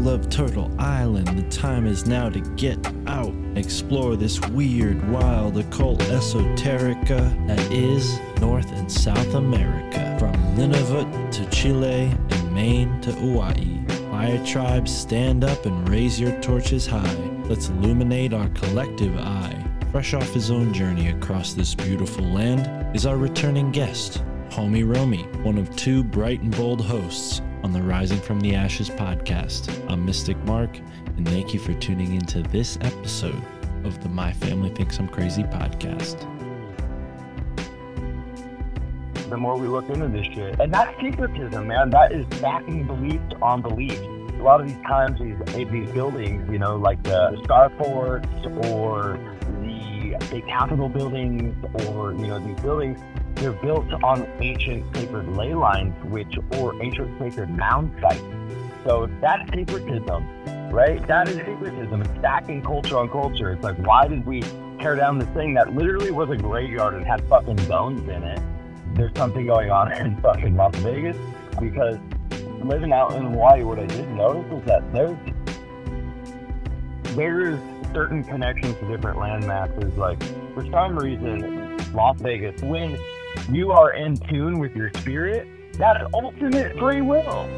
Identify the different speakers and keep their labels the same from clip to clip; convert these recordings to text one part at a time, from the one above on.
Speaker 1: People of Turtle Island. The time is now to get out, explore this weird, wild, occult esoterica that is North and South America. From Nunavut to Chile and Maine to Hawaii. Fire tribes, stand up and raise your torches high. Let's illuminate our collective eye. Fresh off his own journey across this beautiful land is our returning guest, Homie Romie, one of two bright and bold hosts on the Rising from the Ashes podcast. I'm Mystic Mark, and thank you for tuning into this episode of the My Family Thinks I'm Crazy podcast.
Speaker 2: the more we look into this shit. And that's syncretism, man. That is backing belief on belief. A lot of these times, these these buildings, you know, like the star forts or the big Capitol buildings, or you know, these buildings, they're built on ancient sacred ley lines, which or ancient sacred mound sites. So that's syncretism, right? That is syncretism. It's stacking culture on culture. It's like, why did we tear down this thing that literally was a graveyard and had fucking bones in it? there's something going on in fucking Las Vegas because living out in Hawaii, what I did notice is that there's there's certain connections to different land masses. Like for some reason, Las Vegas, when you are in tune with your spirit, that is ultimate free will.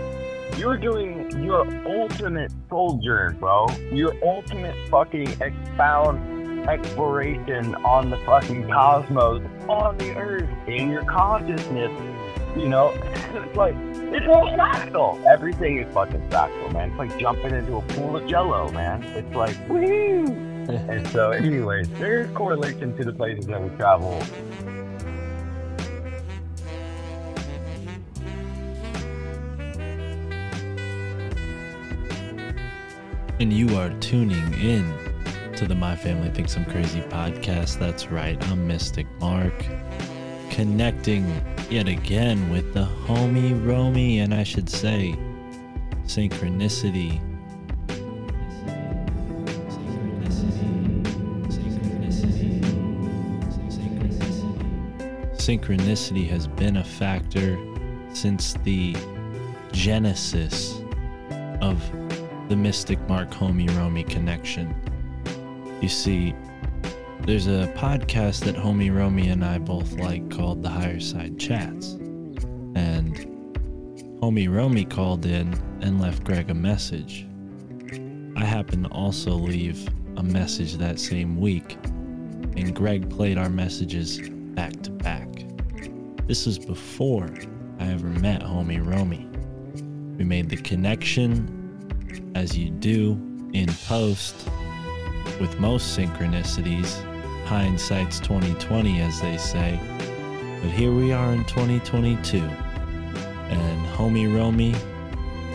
Speaker 2: You're doing your ultimate sojourn, bro. Your ultimate fucking expound exploration on the fucking cosmos, on the earth, in your consciousness. You know, it's like it's all fractal. Everything is fucking fractal, man. It's like jumping into a pool of jello, man. It's like woo. and so, anyways, there's correlation to the places that we travel.
Speaker 1: And you are tuning in to the My Family Thinks I'm Crazy podcast. That's right, I'm Mystic Mark. Connecting yet again with the homie Romie, and I should say, synchronicity. Synchronicity has been a factor since the genesis of the Mystic Mark Homie Romie connection. You see, there's a podcast that Homie Romie and I both like called The Higher Side Chats. And Homie Romie called in and left Greg a message. I happened to also leave a message that same week, and Greg played our messages back to back. This was before I ever met Homie Romie. We made the connection as you do in post with most synchronicities hindsight's 2020 as they say. But here we are in 2022 and homie romie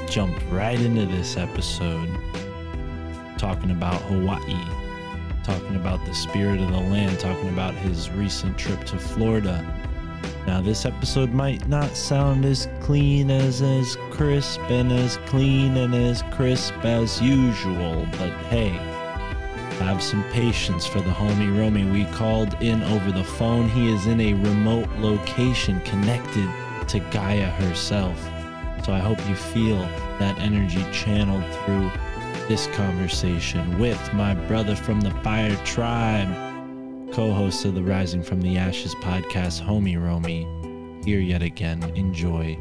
Speaker 1: jumped right into this episode talking about hawaii talking about the spirit of the land talking about his recent trip to florida
Speaker 3: Now, this episode might not sound as clean as as crisp and as clean and as crisp as usual, but hey, have some patience for the homie Romie we called in over the phone. He is in a remote location connected to Gaia herself. So I hope you feel that energy channeled through this conversation with my brother from the Fire Tribe, co host of the Rising from the Ashes podcast, Homie Romie. Here yet again. Enjoy.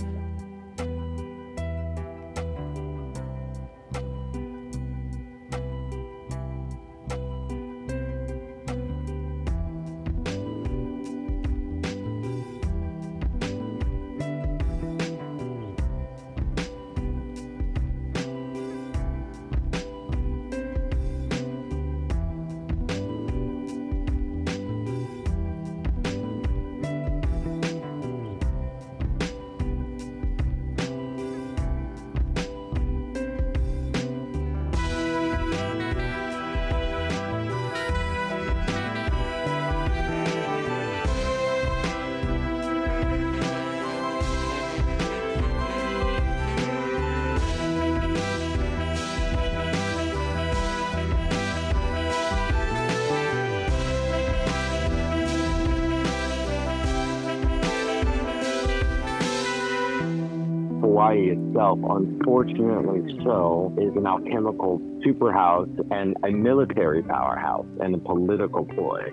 Speaker 2: Unfortunately so, is an alchemical superhouse and a military powerhouse and a political ploy.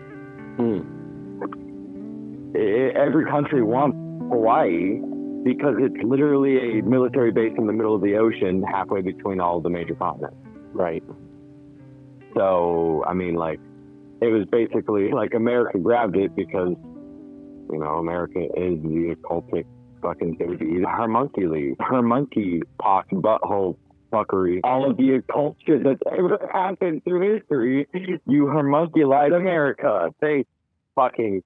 Speaker 1: Hmm.
Speaker 2: I- every country wants Hawaii because it's literally a military base in the middle of the ocean, halfway between all the major continents.
Speaker 1: Right.
Speaker 2: So, I mean, like, it was basically like America grabbed it because, you know, America is the occultic fucking baby. Her monkey league, her monkey pox butthole fuckery, all of the occult shit that's ever happened through history, you her monkey lied America. They fucking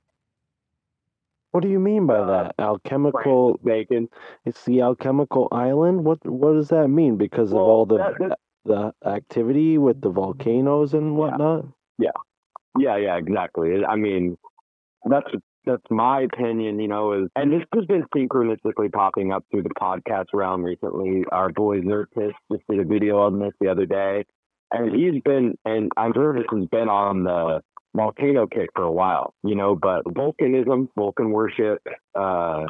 Speaker 1: What do you mean by
Speaker 2: Uh,
Speaker 1: that? Alchemical.
Speaker 2: bacon.
Speaker 1: It's the alchemical island. What What does that mean? Because of all the
Speaker 2: that- that-
Speaker 1: the activity with the volcanoes and whatnot.
Speaker 2: Yeah, yeah, yeah, exactly. I mean, that's that's my opinion. You know, is and this has been synchronistically popping up through the podcast realm recently. Our boy Zertis just did a video on this the other day, and he's been and I'm sure this has been on the volcano kick for a while. You know, but Vulcanism, Vulcan worship, uh,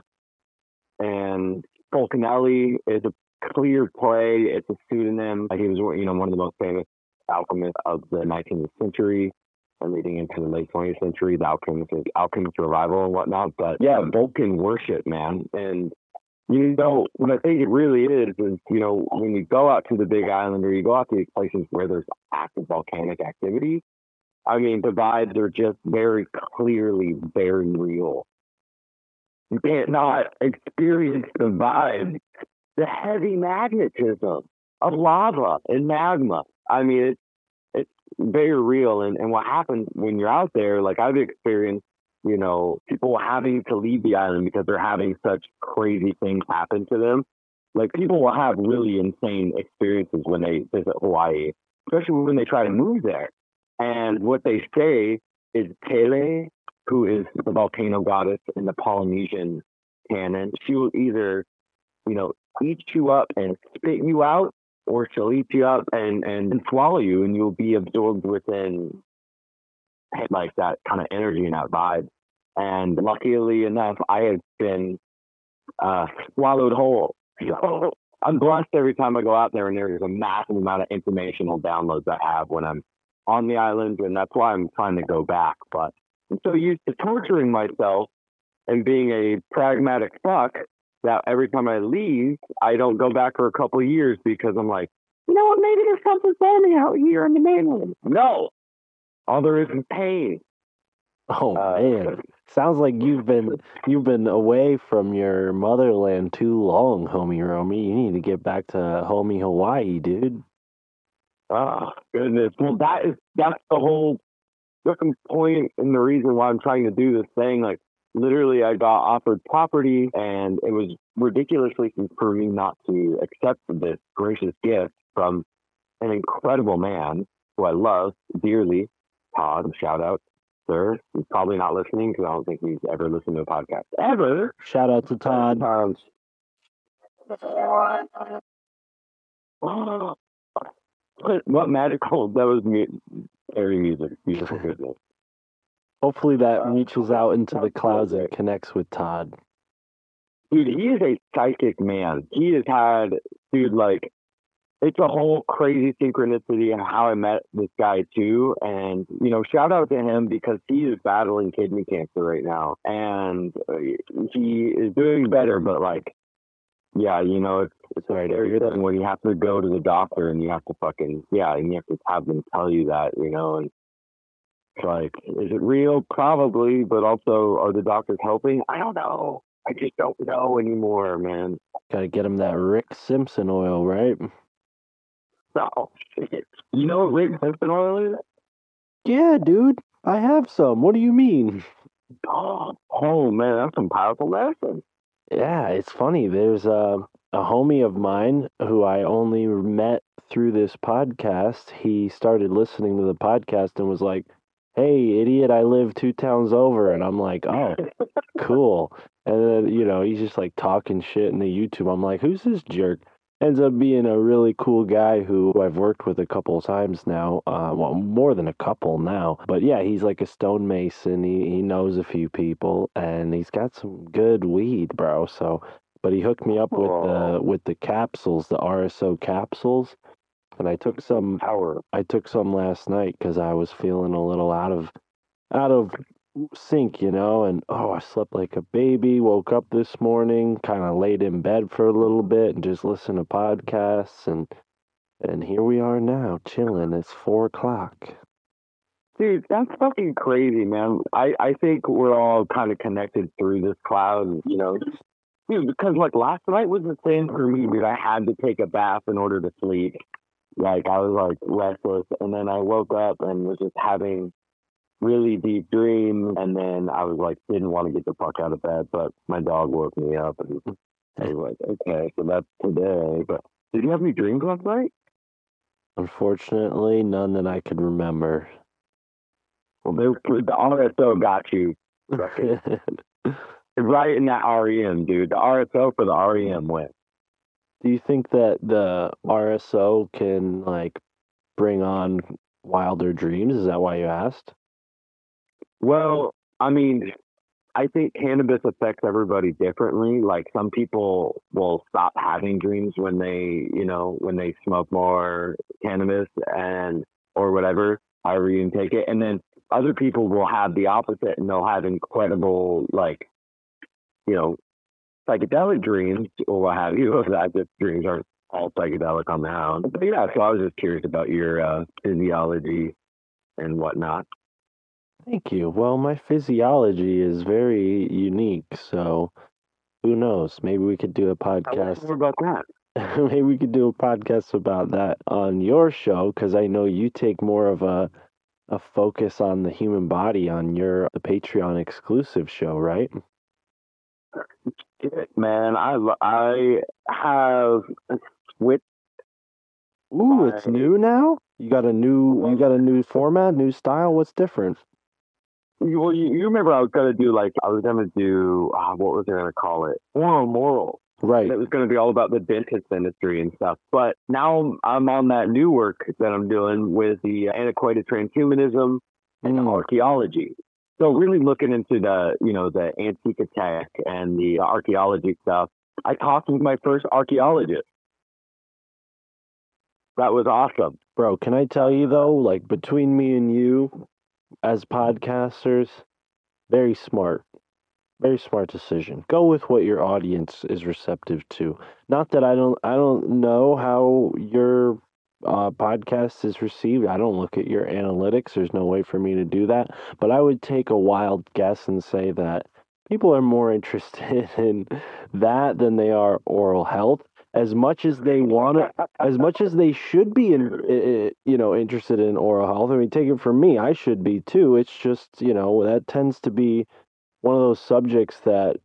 Speaker 2: and Fulcanelli is a clear play. It's a pseudonym. He was, you know, one of the most famous alchemists of the 19th century and leading into the late 20th century, the alchemist, alchemist revival and whatnot. But yeah, Vulcan worship, man. And, you know, what I think it really is, is, you know, when you go out to the big island or you go out to these places where there's active volcanic activity, I mean, the vibes are just very clearly very real. You can't not experience the vibe, the heavy magnetism of lava and magma. I mean, it's, very real. And, and what happens when you're out there, like I've experienced, you know, people having to leave the island because they're having such crazy things happen to them. Like people will have really insane experiences when they visit Hawaii, especially when they try to move there. And what they say is Pele, who is the volcano goddess in the Polynesian canon, she will either, you know, eat you up and spit you out, or she'll eat you up and, and swallow you, and you'll be absorbed within like that kind of energy and that vibe. And luckily enough, I have been uh, swallowed whole. I'm blessed every time I go out there, and there's a massive amount of informational downloads I have when I'm on the island, and that's why I'm trying to go back. But I'm so used to torturing myself and being a pragmatic fuck that every time I leave, I don't go back for a couple years because I'm like, you know what, maybe there's something me out here in the mainland. No, all there is is pain.
Speaker 1: Oh
Speaker 2: Uh,
Speaker 1: man, sounds like you've been you've been away from your motherland too long, homie Romie. You need to get back to homie Hawaii, dude.
Speaker 2: Oh goodness. Well, that is that's the whole fucking point and the reason why I'm trying to do this thing. Like literally, I got offered property, and it was ridiculously for me not to accept this gracious gift from an incredible man who I love dearly. Todd, shout out. sir. He's probably not listening because I don't think he's ever listened to a podcast ever.
Speaker 1: Shout out to Todd.
Speaker 2: Times. What, magical? That was mu- fairy music. Beautiful goodness.
Speaker 1: Hopefully that reaches out into the clouds and connects with Todd.
Speaker 2: Dude, he is a psychic man. He has had, dude, like, it's a whole crazy synchronicity and how I met this guy too. And, you know, shout out to him because he is battling kidney cancer right now. And uh, he is doing better, but like, yeah, you know, it's, it's a scary thing when you have to go to the doctor and you have to fucking, yeah, and you have to have them tell you that, you know, and it's like, is it real? Probably, but also, are the doctors helping? I don't know. I just don't know anymore, man.
Speaker 1: Gotta get him that Rick Simpson oil, right?
Speaker 2: Oh, shit. You know what Rick Simpson oil is?
Speaker 1: Yeah, dude. I have some. What do you mean?
Speaker 2: Oh, oh, man, that's some powerful medicine.
Speaker 1: Yeah, it's funny. There's a, a homie of mine who I only met through this podcast. He started listening to the podcast and was like, Hey, idiot, I live two towns over. And I'm like, Oh, cool. And then, you know, he's just like talking shit in the YouTube. I'm like, Who's this jerk? Ends up being a really cool guy who I've worked with a couple of times now. Uh, well, more than a couple now. But yeah, he's like a stonemason. He, he knows a few people and he's got some good weed, bro. So, but he hooked me up with the with the capsules, the RSO capsules, and I took some.
Speaker 2: Power.
Speaker 1: I took some last night because I was feeling a little out of out of sync, you know. And oh, I slept like a baby. Woke up this morning, kind of laid in bed for a little bit and just listened to podcasts, and and here we are now, chilling. It's four o'clock.
Speaker 2: Dude, that's fucking crazy, man. I, I think we're all kind of connected through this cloud, you know. Dude, because like last night was the same for me, dude. I had to take a bath in order to sleep. Like I was like restless, and then I woke up and was just having really deep dreams, and then I was like didn't want to get the fuck out of bed, but my dog woke me up, and I was like, okay, so that's today. But did you have any dreams last night?
Speaker 1: Unfortunately, none that I could remember.
Speaker 2: Well, they, the RSO got you right in that REM, dude. The RSO for the REM went.
Speaker 1: Do you think that the RSO can like bring on wilder dreams? Is that why you asked?
Speaker 2: Well, I mean, I think cannabis affects everybody differently. Like some people will stop having dreams when they, you know, when they smoke more cannabis and or whatever, however you take it. And then other people will have the opposite and they'll have incredible like, you know, psychedelic dreams or what have you. Of that just dreams aren't all psychedelic on the hound. But yeah, so I was just curious about your uh, physiology and whatnot.
Speaker 1: Thank you. Well, my physiology is very unique, so who knows? Maybe we could do a podcast.
Speaker 2: more about that.
Speaker 1: Maybe we could do a podcast about that on your show because I know you take more of a a focus on the human body on your the Patreon exclusive show, right?
Speaker 2: Shit, man, I I have switched.
Speaker 1: Ooh, it's new now. You got a new you got a new format, new style. What's different?
Speaker 2: you- Well, you, you remember I was gonna do like I was gonna do uh, what was I gonna call it? Oral moral.
Speaker 1: Right.
Speaker 2: It was gonna be all about the dentist industry and stuff. But now I'm on that new work that I'm doing with the antiquated transhumanism and
Speaker 1: Mm.
Speaker 2: archaeology. So really looking into the you know the antiquitech and the archaeology stuff. I talked with my first archaeologist. That was awesome.
Speaker 1: Bro, can I tell you though, like between me and you as podcasters, very smart. Very smart decision. Go with what your audience is receptive to. Not that I don't I don't know how your uh, podcast is received. I don't look at your analytics. There's no way for me to do that. But I would take a wild guess and say that people are more interested in that than they are oral health. As much as they want to as much as they should be in, you know interested in oral health. I mean, take it from me, I should be too. It's just you know that tends to be one of those subjects that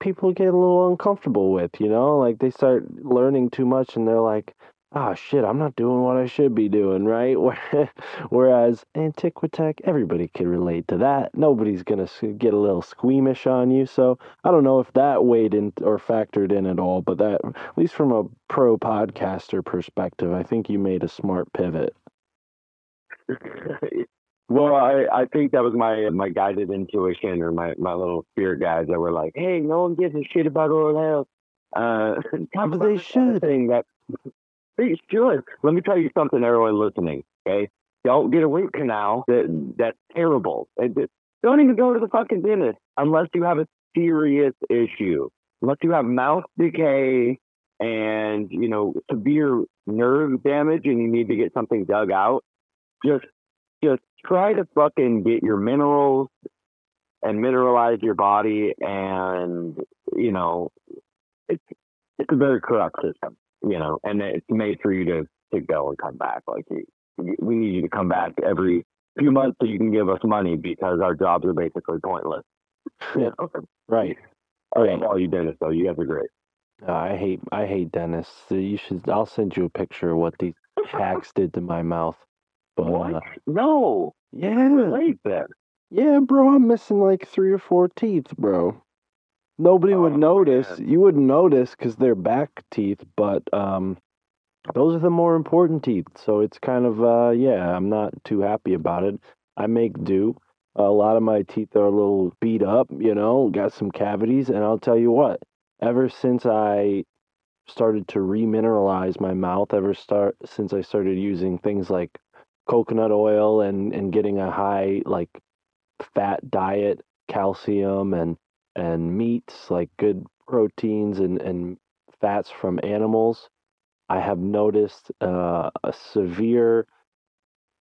Speaker 1: people get a little uncomfortable with. You know, like they start learning too much, and they're like, oh shit, I'm not doing what I should be doing, right? Whereas Antiquitech, everybody can relate to that. Nobody's gonna get a little squeamish on you. So I don't know if that weighed in or factored in at all, but that, at least from a pro podcaster perspective, I think you made a smart pivot.
Speaker 2: well, I, I think that was my my guided intuition or my, my little spirit guides that were like, hey, no one gives a shit about oral health. Uh,
Speaker 1: they should.
Speaker 2: Thing that they should. Let me tell you something, everyone listening. Okay, don't get a root canal. That that's terrible. Don't even go to the fucking dentist unless you have a serious issue. Unless you have mouth decay and you know severe nerve damage and you need to get something dug out. Just just try to fucking get your minerals and mineralize your body and you know it's it's a very corrupt system you know and it's made for you to to go and come back like you, we need you to come back every few months so you can give us money because our jobs are basically pointless.
Speaker 1: Right.
Speaker 2: I
Speaker 1: Right.
Speaker 2: all you dentists though you guys are great
Speaker 1: Uh, I hate I hate dentists. You should. I'll send you a picture of what these hacks did to my mouth. But
Speaker 2: what
Speaker 1: uh,
Speaker 2: no
Speaker 1: yeah,
Speaker 2: relate then
Speaker 1: yeah, bro, I'm missing like three or four teeth, bro. Nobody would
Speaker 2: Oh,
Speaker 1: notice.
Speaker 2: man.
Speaker 1: You wouldn't notice because they're back teeth, but um, those are the more important teeth. So it's kind of uh, yeah, I'm not too happy about it. I make do. A lot of my teeth are a little beat up, you know, got some cavities, and I'll tell you what. Ever since I started to remineralize my mouth, ever start since I started using things like coconut oil and and getting a high like fat diet, calcium and and meats like good proteins and and fats from animals, I have noticed uh, a severe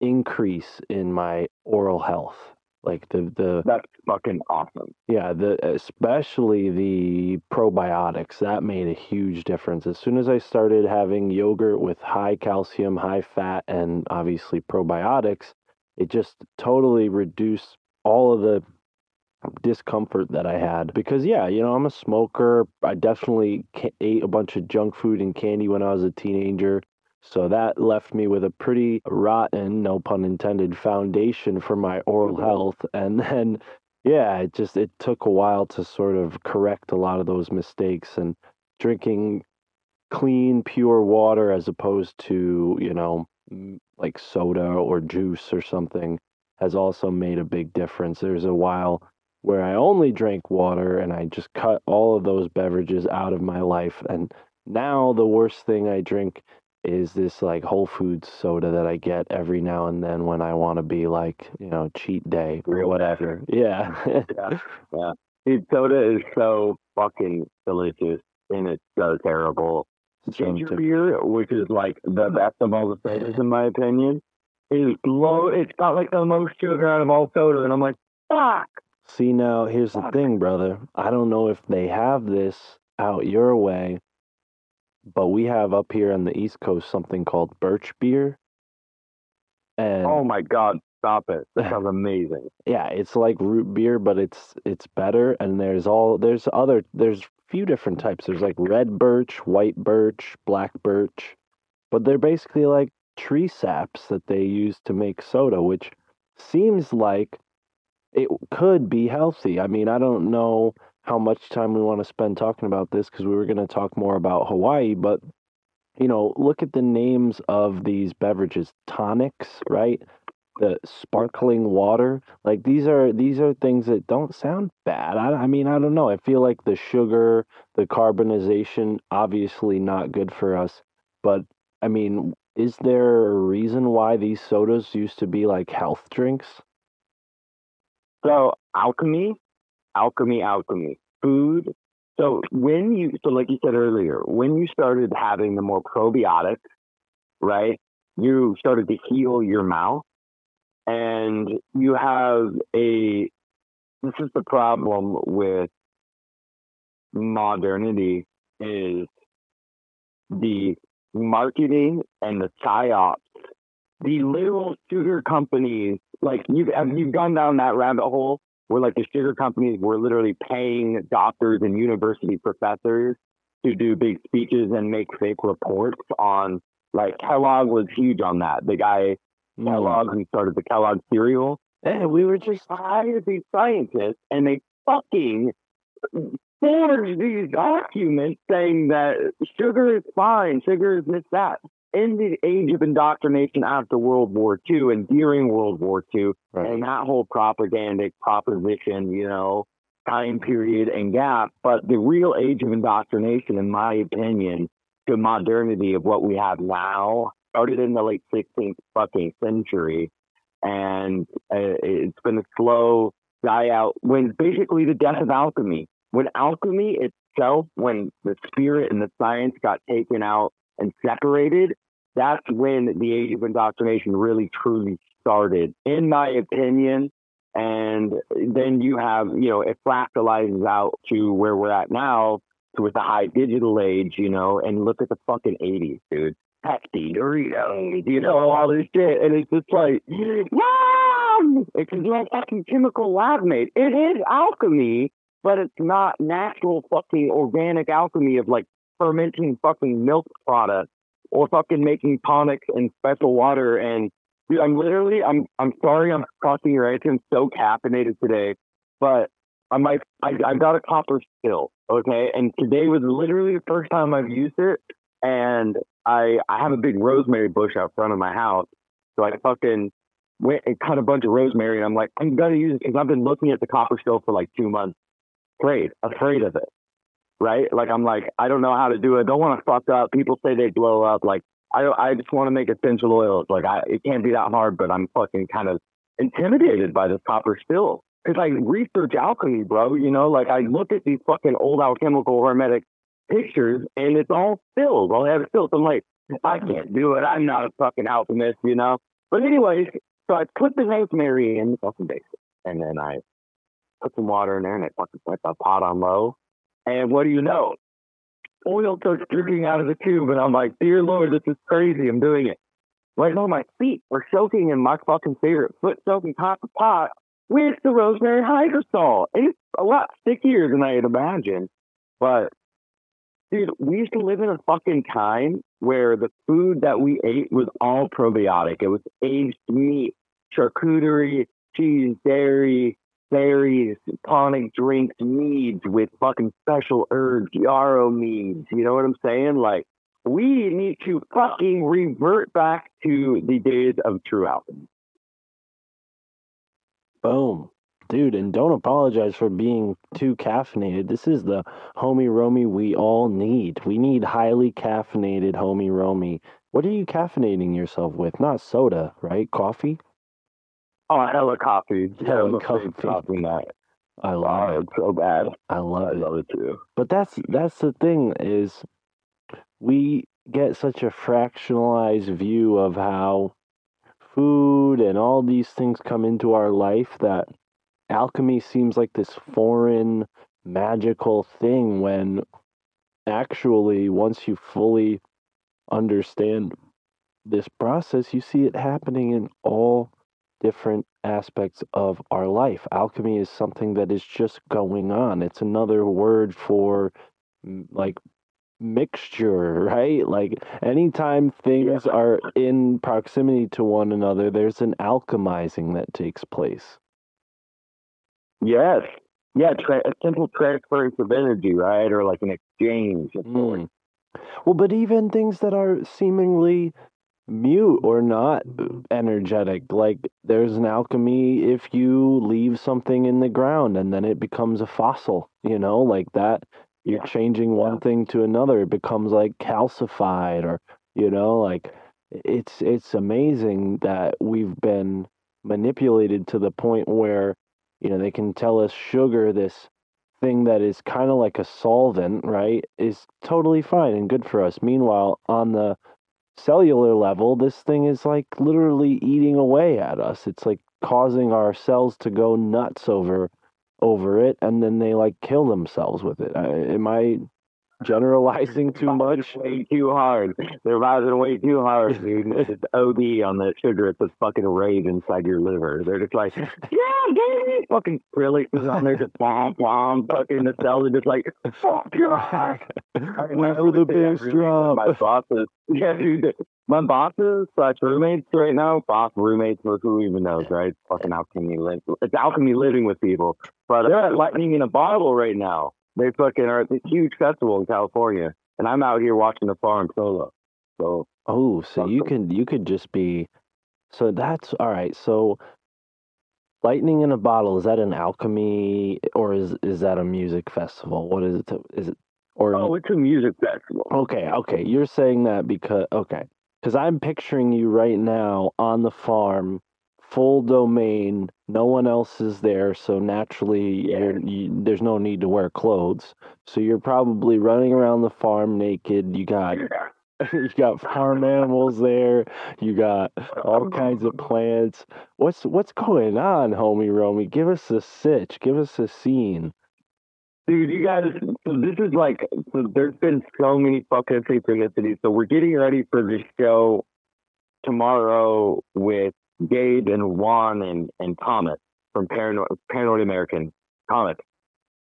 Speaker 1: increase in my oral health. Like the the
Speaker 2: that's fucking awesome
Speaker 1: yeah, the especially the probiotics that made a huge difference. As soon as I started having yogurt with high calcium, high fat, and obviously probiotics, it just totally reduced all of the discomfort that I had. Because yeah, you know, I'm a smoker. I definitely ate a bunch of junk food and candy when I was a teenager. So that left me with a pretty rotten, no pun intended, foundation for my oral mm-hmm. health. And then yeah, it just it took a while to sort of correct a lot of those mistakes and drinking clean, pure water as opposed to, you know, like soda or juice or something has also made a big difference. There's a while where I only drank water and I just cut all of those beverages out of my life and now the worst thing I drink is this like Whole Foods soda that I get every now and then when I want to be like, you know, cheat day or
Speaker 2: Real
Speaker 1: whatever. Yeah.
Speaker 2: yeah yeah Dude, soda is so fucking delicious and it's so terrible ginger
Speaker 1: to-
Speaker 2: beer, which is like the best of all the sodas in my opinion, is low. It's got like the most sugar out of all soda, and I'm like, fuck.
Speaker 1: See now, here's the thing, brother. I don't know if they have this out your way, but we have up here on the East Coast something called birch beer. And
Speaker 2: Oh my god, stop it! That sounds amazing.
Speaker 1: yeah, it's like root beer, but it's it's better. And there's all there's other there's few different types. There's like red birch, white birch, black birch, but they're basically like tree saps that they use to make soda, which seems like it could be healthy. I mean, I don't know how much time we want to spend talking about this because we were going to talk more about Hawaii, but you know, look at the names of these beverages: tonics, right? The sparkling water. Like these are these are things that don't sound bad. I, I mean, I don't know. I feel like the sugar, the carbonization, obviously not good for us. But I mean, is there a reason why these sodas used to be like health drinks?
Speaker 2: So alchemy, alchemy, alchemy, food. So when you, so like you said earlier, when you started having the more probiotics, right? You started to heal your mouth, and you have a. This is the problem with modernity is the marketing and the psyops. The literal sugar companies, like you've have you gone down that rabbit hole where like the sugar companies were literally paying doctors and university professors to do big speeches and make fake reports on Like Kellogg was huge on that. The guy
Speaker 1: Mm.
Speaker 2: Kellogg who started the Kellogg cereal. And we were just hired these scientists and they fucking forged these documents saying that sugar is fine, sugar is this, that. In the age of indoctrination after World War II and during World War II,
Speaker 1: Right.
Speaker 2: and that whole propagandic proposition, you know, time period and gap. But the real age of indoctrination, in my opinion, to modernity of what we have now started in the late 16th fucking century. And uh, it's been a slow die out when basically the death of alchemy. When alchemy itself, when the spirit and the science got taken out and separated, that's when the age of indoctrination really truly started, in my opinion. And then you have, you know, it fractalizes out to where we're at now, with the high digital age, you know, and look at the fucking 80s, dude. Pepsi, Doritos, you know, all this shit. And it's just like, wow! It's like fucking chemical lab made. It is alchemy, but it's not natural fucking organic alchemy of like fermenting fucking milk products or fucking making tonics and special water and dude, I'm literally I'm I'm sorry I'm crossing your eyes. I'm so caffeinated today, but I might I I've got a copper still, okay? And today was literally the first time I've used it and I I have a big rosemary bush out front of my house. So I fucking went and cut a bunch of rosemary and I'm like, I'm gonna use it because I've been looking at the copper still for like two months. Afraid, afraid of it right? Like I'm like, I don't know how to do it. Don't want to fuck up. People say they blow up. Like I I just want to make essential oils. Like I it can't be that hard, but I'm fucking kind of intimidated by this copper still. Cause I research alchemy, bro. You know, like I look at these fucking old alchemical hermetic pictures and it's all filled. All have it filled. I'm like, I can't do it. I'm not a fucking alchemist, you know? But anyways, so I put the rosemary in the fucking basin. And then I put some water in there and I fucking put the pot on low. And what do you know? Oil starts dripping out of the tube, and I'm like, "Dear Lord, this is crazy. I'm doing it." Right now, my feet were soaking in my fucking favorite foot soaking copper pot with the rosemary hydrosol. It's a lot stickier than I had imagined. But dude, we used to live in a fucking time where the food that we ate was all probiotic. It was aged meat, charcuterie, cheese, dairy, berries, tonic drinks, meads with fucking special herbs, yarrow meads. You know what I'm saying? Like, we need to fucking revert back to the days of true alchemy.
Speaker 1: Boom. Dude, and don't apologize for being too caffeinated. This is the homie Romie we all need. We need highly caffeinated homie Romie. What are you caffeinating yourself with? Not soda, right? Coffee?
Speaker 2: Oh, hella coffee.
Speaker 1: Hella
Speaker 2: I'm a big
Speaker 1: coffee.
Speaker 2: coffee nut.
Speaker 1: I love
Speaker 2: Oh,
Speaker 1: it.
Speaker 2: so bad.
Speaker 1: I
Speaker 2: I
Speaker 1: love it.
Speaker 2: love it too.
Speaker 1: But that's that's the thing is we get such a fractionalized view of how food and all these things come into our life that alchemy seems like this foreign magical thing when actually once you fully understand this process you see it happening in all different aspects of our life alchemy is something that is just going on it's another word for like mixture right like anytime things are in proximity to one another there's an alchemizing that takes place
Speaker 2: Yes. Yeah, tra- a simple transference of energy, right? Or like an exchange. of.
Speaker 1: Mm. Well, but even things that are seemingly mute or not energetic, like there's an alchemy if you leave something in the ground and then it becomes a fossil, you know, like that. You're
Speaker 2: Yeah.
Speaker 1: changing one
Speaker 2: Yeah.
Speaker 1: thing to another, it becomes like calcified or, you know, like it's it's amazing that we've been manipulated to the point where, you know, they can tell us sugar, this thing that is kind of like a solvent, right, is totally fine and good for us. Meanwhile, on the cellular level, this thing is like literally eating away at us. It's like causing our cells to go nuts over over it, and then they like kill themselves with it. I, am I generalizing too much?
Speaker 2: Way too hard. They're rising way too hard, dude. It's OD on the sugar. It's a fucking rage inside your liver. They're just like, yeah, baby. Fucking Skrillex is on there just bomb, bomb. Fucking the cells are just like, fuck your ass.
Speaker 1: Whenever the bass drop.
Speaker 2: My bosses, yeah, dude. my bosses slash roommates right now, boss roommates, who who even knows, right? It's fucking alchemy. Li- it's alchemy living with people. But they're at Lightning in a Bottle right now. They fucking are at this huge festival in California, and I'm out here watching the farm solo. So
Speaker 1: Oh, so you can you could just be so that's all right. So Lightning in a Bottle, is that an alchemy or is is that a music festival? What is it? Is it or
Speaker 2: oh, it's a music festival.
Speaker 1: Okay, okay. You're saying that because okay. Cuz I'm picturing you right now on the farm, full domain, no one else is there, so naturally
Speaker 2: Yeah.
Speaker 1: you're, you, there's no need to wear clothes. So you're probably running around the farm naked. You got you got farm animals there. You got all kinds of plants. What's what's going on, homie Romie? Give us a sitch. Give us a scene.
Speaker 2: Dude, you guys, this is like, there's been so many fucking synchronicities. So we're getting ready for this show tomorrow with Gabe and Juan and, and Thomas from Paranoid, Paranoid American Comics.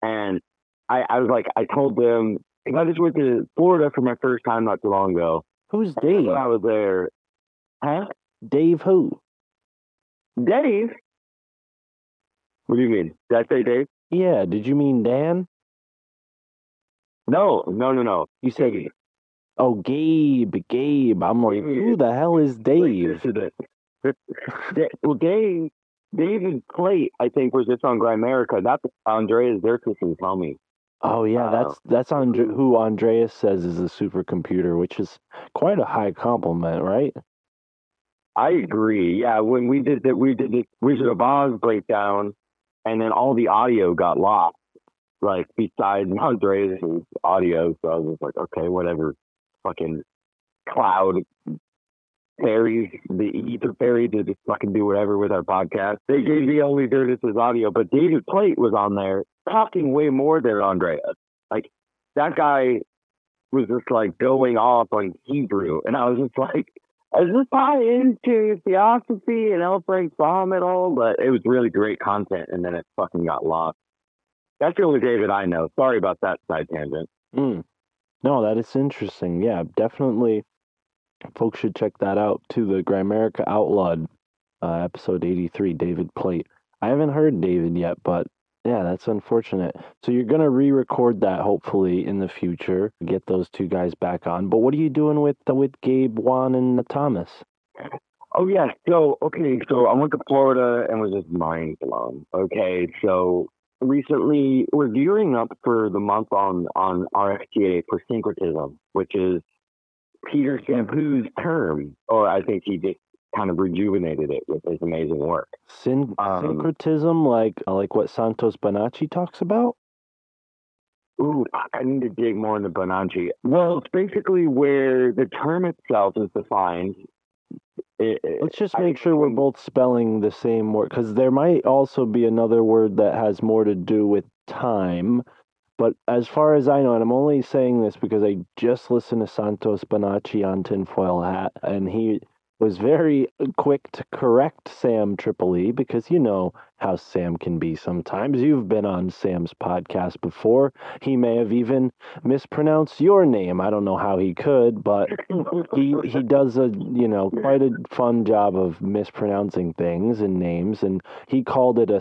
Speaker 2: And I, I was like, I told them, I just went to Florida for my first time not too long ago.
Speaker 1: Who's Dave?
Speaker 2: When I was there, huh?
Speaker 1: Dave who?
Speaker 2: Dave? What do you mean? Did I say Dave?
Speaker 1: Yeah, did you mean Dan?
Speaker 2: No, no, no, no.
Speaker 1: You said
Speaker 2: Dave.
Speaker 1: Oh, Gabe, Gabe. I'm like, who the hell is Dave?
Speaker 2: Well, Dave, David Plate, I think, was just on Grimerica. That's Andreas Zerkis's homie.
Speaker 1: Oh yeah,
Speaker 2: Uh,
Speaker 1: that's that's Andre- who Andreas says is a supercomputer, which is quite a high compliment, right?
Speaker 2: I agree. Yeah, when we did that, we did the Wizard of Oz breakdown, and then all the audio got lost, like besides Andreas' audio. So I was like, okay, whatever. Fucking cloud fairies, the ether fairy to just fucking do whatever with our podcast. They gave me only Dirtis' audio, but David Plate was on there talking way more than Andreas. Like that guy was just like going off on Hebrew, and I was just like, is this tie into theosophy and L. Frank Baum at all? But it was really great content, and then it fucking got lost. That's the only David I know. Sorry about that side tangent.
Speaker 1: Mm. No, that is interesting. Yeah, definitely. Folks should check that out too. The Grimerica Outlawed, uh, episode eighty-three. David Plate. I haven't heard David yet, but yeah, that's unfortunate. So you're gonna re-record that hopefully in the future. Get those two guys back on. But what are you doing with the, with Gabe, Juan, and Thomas?
Speaker 2: Oh yeah. So okay. So I went to Florida and was just mind blown. Okay. So recently we're gearing up for the month on on RFTA for syncretism, which is Peter Shampoo's term, or I think he just kind of rejuvenated it with his amazing work.
Speaker 1: Syn-
Speaker 2: Um,
Speaker 1: syncretism, like like what Santos Bonacci talks about.
Speaker 2: Ooh, I need to dig more into Bonacci. Well, it's basically where the term itself is defined. It,
Speaker 1: Let's just make
Speaker 2: think
Speaker 1: sure we're both spelling the same word, because there might also be another word that has more to do with time. But as far as I know, and I'm only saying this because I just listened to Santos Bonacci on Tinfoil Hat, and he was very quick to correct Sam Tripoli because you know how Sam can be sometimes. You've been on Sam's podcast before. He may have even mispronounced your name. I don't know how he could, but he he does a you know quite a fun job of mispronouncing things and names and he called it a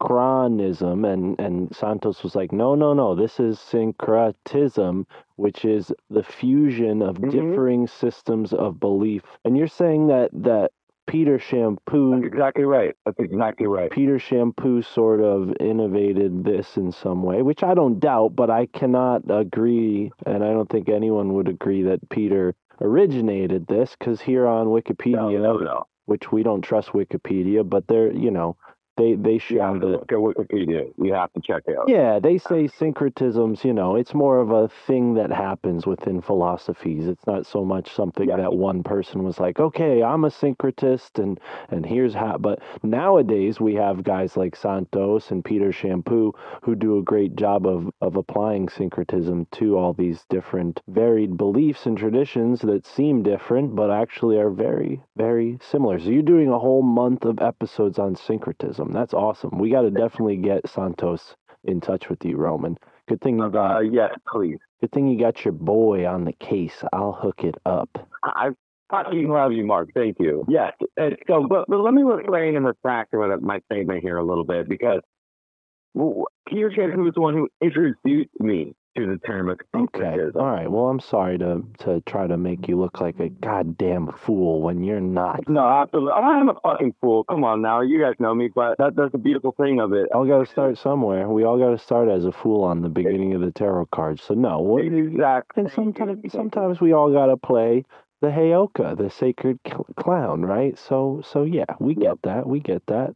Speaker 1: synchronism and and Santos was like no no no this is syncretism which is the fusion of
Speaker 2: Mhm.
Speaker 1: differing systems of belief and you're saying that that Peter Shampoo
Speaker 2: That's exactly right. That's exactly right.
Speaker 1: Peter Shampoo sort of innovated this in some way, which I don't doubt, but I cannot agree, and I don't think anyone would agree that Peter originated this, because here on Wikipedia,
Speaker 2: No, no, no.
Speaker 1: which we don't trust Wikipedia, but they're, you know, they they
Speaker 2: You have
Speaker 1: show
Speaker 2: to
Speaker 1: that.
Speaker 2: look at Wikipedia. You have to check it out.
Speaker 1: Yeah, they say syncretisms, you know, it's more of a thing that happens within philosophies. It's not so much something
Speaker 2: Yeah.
Speaker 1: that one person was like, okay, I'm a syncretist and and here's how but nowadays we have guys like Santos and Peter Shampoo who do a great job of of applying syncretism to all these different varied beliefs and traditions that seem different but actually are very very similar. So you're doing a whole month of episodes on syncretism. That's awesome. We got to definitely get Santos in touch with you, Roman. Good thing you
Speaker 2: Uh,
Speaker 1: got
Speaker 2: yes, please.
Speaker 1: good thing you got your boy on the case. I'll hook it up.
Speaker 2: I Fucking love you, Mark. Thank you. Yes. And so, but, but let me explain and retract what my statement here a little bit because well, Peter Shannon, who was the one who introduced me to the term of
Speaker 1: Okay. All right. Well, I'm sorry to to try to make you look like a goddamn fool when you're not.
Speaker 2: No, absolutely. I'm a fucking fool. Come on now. You guys know me, but that, that's the beautiful thing of it.
Speaker 1: All got to start somewhere. We all got to start as a fool on the beginning of the tarot cards. So no, what,
Speaker 2: Exactly.
Speaker 1: and sometimes sometimes we all got to play the Heyoka, the sacred cl- clown, right? So so yeah, we get that. We get that.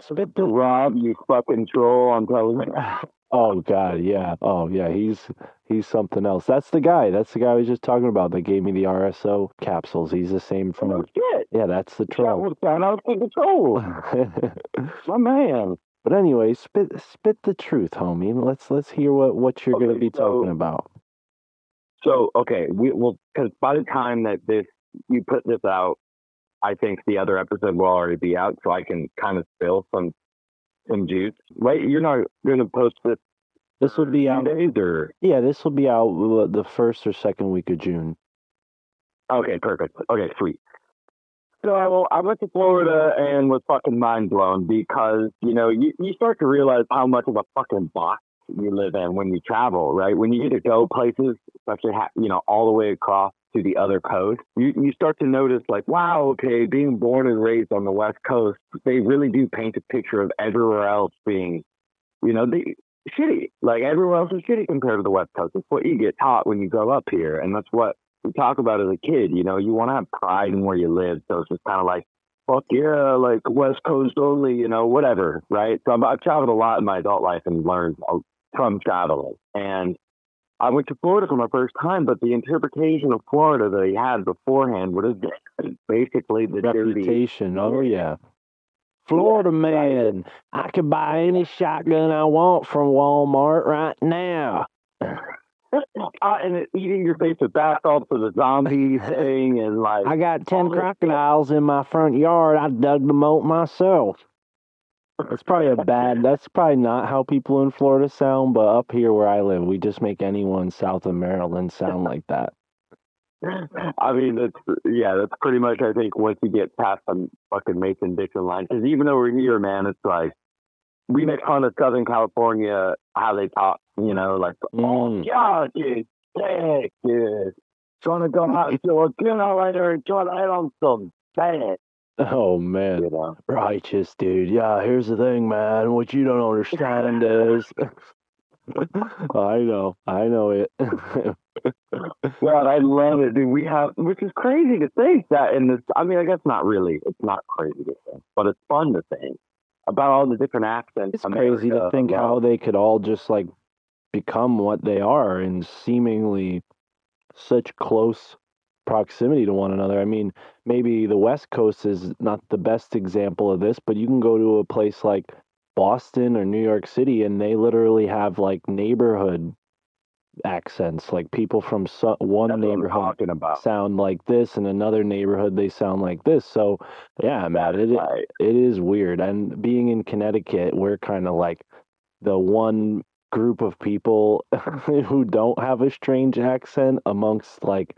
Speaker 2: Spit the Rob, you fucking troll on television.
Speaker 1: Oh God, yeah. Oh yeah, he's he's something else. That's the guy. That's the guy I was just talking about that gave me the RSO capsules. He's the same
Speaker 2: Oh,
Speaker 1: from.
Speaker 2: shit.
Speaker 1: Yeah, that's the
Speaker 2: That
Speaker 1: troll.
Speaker 2: was out the troll. My man.
Speaker 1: but anyway, spit spit the truth, homie. Let's let's hear what what you're gonna be
Speaker 2: so-
Speaker 1: talking about.
Speaker 2: So, okay, we will, because by the time that this, you put this out, I think the other episode will already be out, so I can kind of spill some some juice. Wait, you're not going to post this
Speaker 1: This will be out.
Speaker 2: days or?
Speaker 1: Yeah, this will be out uh, the first or second week of June.
Speaker 2: Okay, perfect. Okay, sweet. So I went to Florida and was fucking mind blown because you know you, you start to realize how much of a fucking box you live in when you travel, right? When you get to go places, especially ha- you know all the way across to the other coast, you you start to notice like, wow, okay, being born and raised on the West Coast, they really do paint a picture of everywhere else being, you know, they shitty. Like everywhere else is shitty compared to the West Coast. It's what you get taught when you grow up here, and that's what we talk about as a kid. You know, you want to have pride in where you live, so it's just kind of like, fuck yeah, like West Coast only, you know, whatever, right? So I'm, I've traveled a lot in my adult life and learned from traveling, and I went to Florida for my first time, but the interpretation of Florida that he had beforehand would have basically the dirty.
Speaker 1: Reputation. Oh yeah. Florida man, I could buy any shotgun I want from Walmart right now.
Speaker 2: Uh, and it, eating your face with bath salts for the zombie thing, and like
Speaker 1: I got ten crocodiles in my front yard. I dug the moat myself. That's probably a bad. That's probably not how people in Florida sound, but up here where I live, we just make anyone south of Maryland sound like that.
Speaker 2: I mean, that's yeah, that's pretty much. I think once you get past the fucking Mason Dixon line, because even though we're here, man, it's like we make fun of Southern California how they talk. You know, like
Speaker 1: Mm.
Speaker 2: yeah, dude, sick, dude, trying to go out and do a dinner later and try to hit on some bad,
Speaker 1: Oh man,
Speaker 2: you know.
Speaker 1: righteous dude. Yeah, here's the thing, man. What you don't understand is, I know, I know it.
Speaker 2: Well, I love it, dude. We have, which is crazy to think that in this. I mean, I guess not really. It's not crazy to think, but it's fun to think about all the different accents.
Speaker 1: It's crazy to think how they could all just like become what they are in seemingly such close proximity to one another. I mean, maybe the West Coast is not the best example of this, but you can go to a place like Boston or New York City and they literally have like neighborhood accents, like people from so- one
Speaker 2: That's
Speaker 1: neighborhood sound like this and another neighborhood they sound like this. So, yeah, man, it,
Speaker 2: Right.
Speaker 1: it is weird. And being in Connecticut, we're kind of like the one group of people who don't have a strange accent amongst like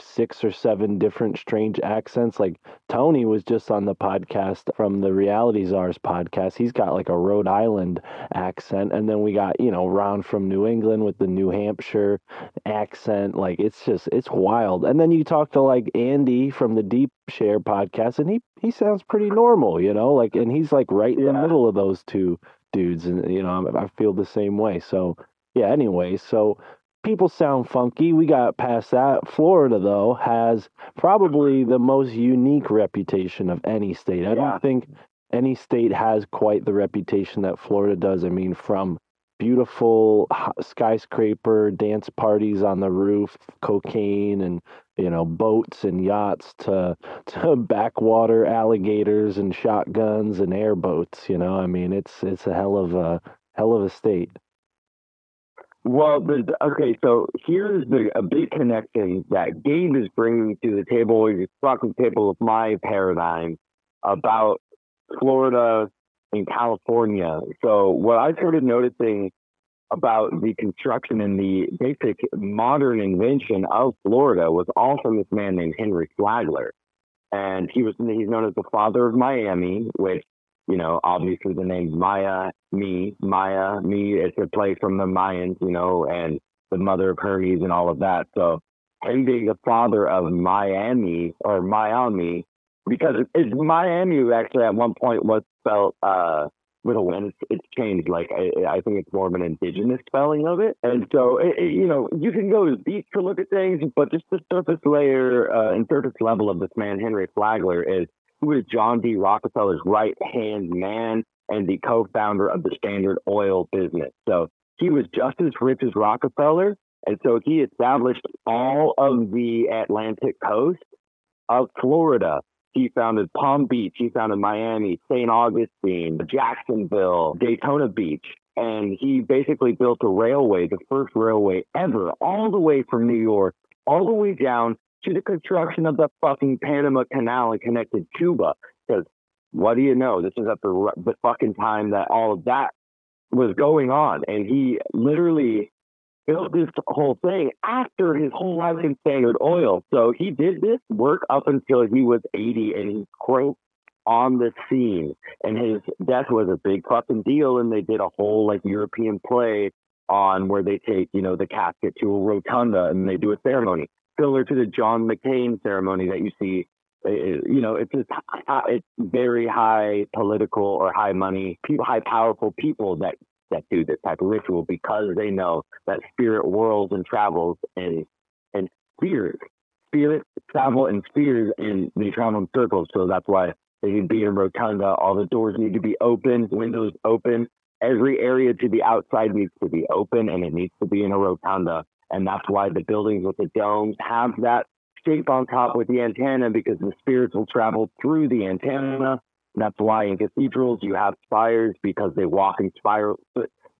Speaker 1: six or seven different strange accents. Like Tony was just on the podcast from the Reality Czars podcast. He's got like a Rhode Island accent. And then we got, you know, Ron from New England with the New Hampshire accent. Like it's just it's wild. And then you talk to like Andy from the Deep Share podcast and he he sounds pretty normal, you know, like and he's like right in the middle of those two dudes and you know, I feel the same way. So yeah, anyway, so people sound funky. We got past that. Florida though has probably the most unique reputation of any state. I
Speaker 2: Yeah.
Speaker 1: don't think any state has quite the reputation that Florida does. I mean, from beautiful skyscraper dance parties on the roof, cocaine and you know boats and yachts to to backwater alligators and shotguns and airboats. You know, I mean, it's it's a hell of a hell of a state.
Speaker 2: Well, okay, so here's the a big connection that Gabe is bringing to the table. The table of my paradigm about Florida and California. So what I started noticing about the construction and the basic modern invention of Florida was all from this man named Henry Flagler. And he was he's known as the father of Miami, which, you know, obviously the name Maya, me, Maya, me, it's a play from the Mayans, you know, and the mother of Hermes and all of that. So him being the father of Miami or Miami, because it's Miami actually at one point was spelled uh with a when it's, it's changed. Like I, I think it's more of an indigenous spelling of it, and so it, it, you know you can go deep to look at things, but just the surface layer uh, and surface level of this man Henry Flagler is who is John D. Rockefeller's right hand man and the co-founder of the Standard Oil business. So he was just as rich as Rockefeller, and so he established all of the Atlantic coast of Florida he founded Palm Beach. He founded Miami, St. Augustine, Jacksonville, Daytona Beach. And he basically built a railway, the first railway ever, all the way from New York, all the way down to the construction of the fucking Panama Canal and connected Cuba. Because what do you know? This is at the, the fucking time that all of that was going on. And he literally built this whole thing after his whole life in Standard Oil. So he did this work up until he was 80 and he croaked on the scene. And his death was a big fucking deal. And they did a whole like European play on where they take, you know, the casket to a rotunda and they do a ceremony similar to the John McCain ceremony that you see. Uh, you know, it's just, it's very high political or high money people, high powerful people that that do this type of ritual because they know that spirit whirls and travels and and spheres, spirit travel in spheres and they travel in circles. So that's why they need to be in rotunda. All the doors need to be open, windows open. Every area to the outside needs to be open and it needs to be in a rotunda. And that's why the buildings with the domes have that shape on top with the antenna because the spirits will travel through the antenna that's why in cathedrals you have spires because they walk in spiral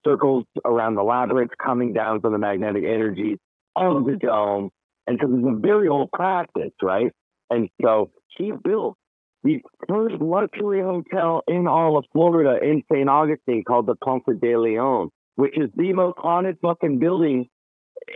Speaker 2: circles around the labyrinth coming down from the magnetic energy of the dome. And so it's a very old practice, right? And so he built the first luxury hotel in all of Florida in St. Augustine called the Ponce de Leon, which is the most haunted fucking building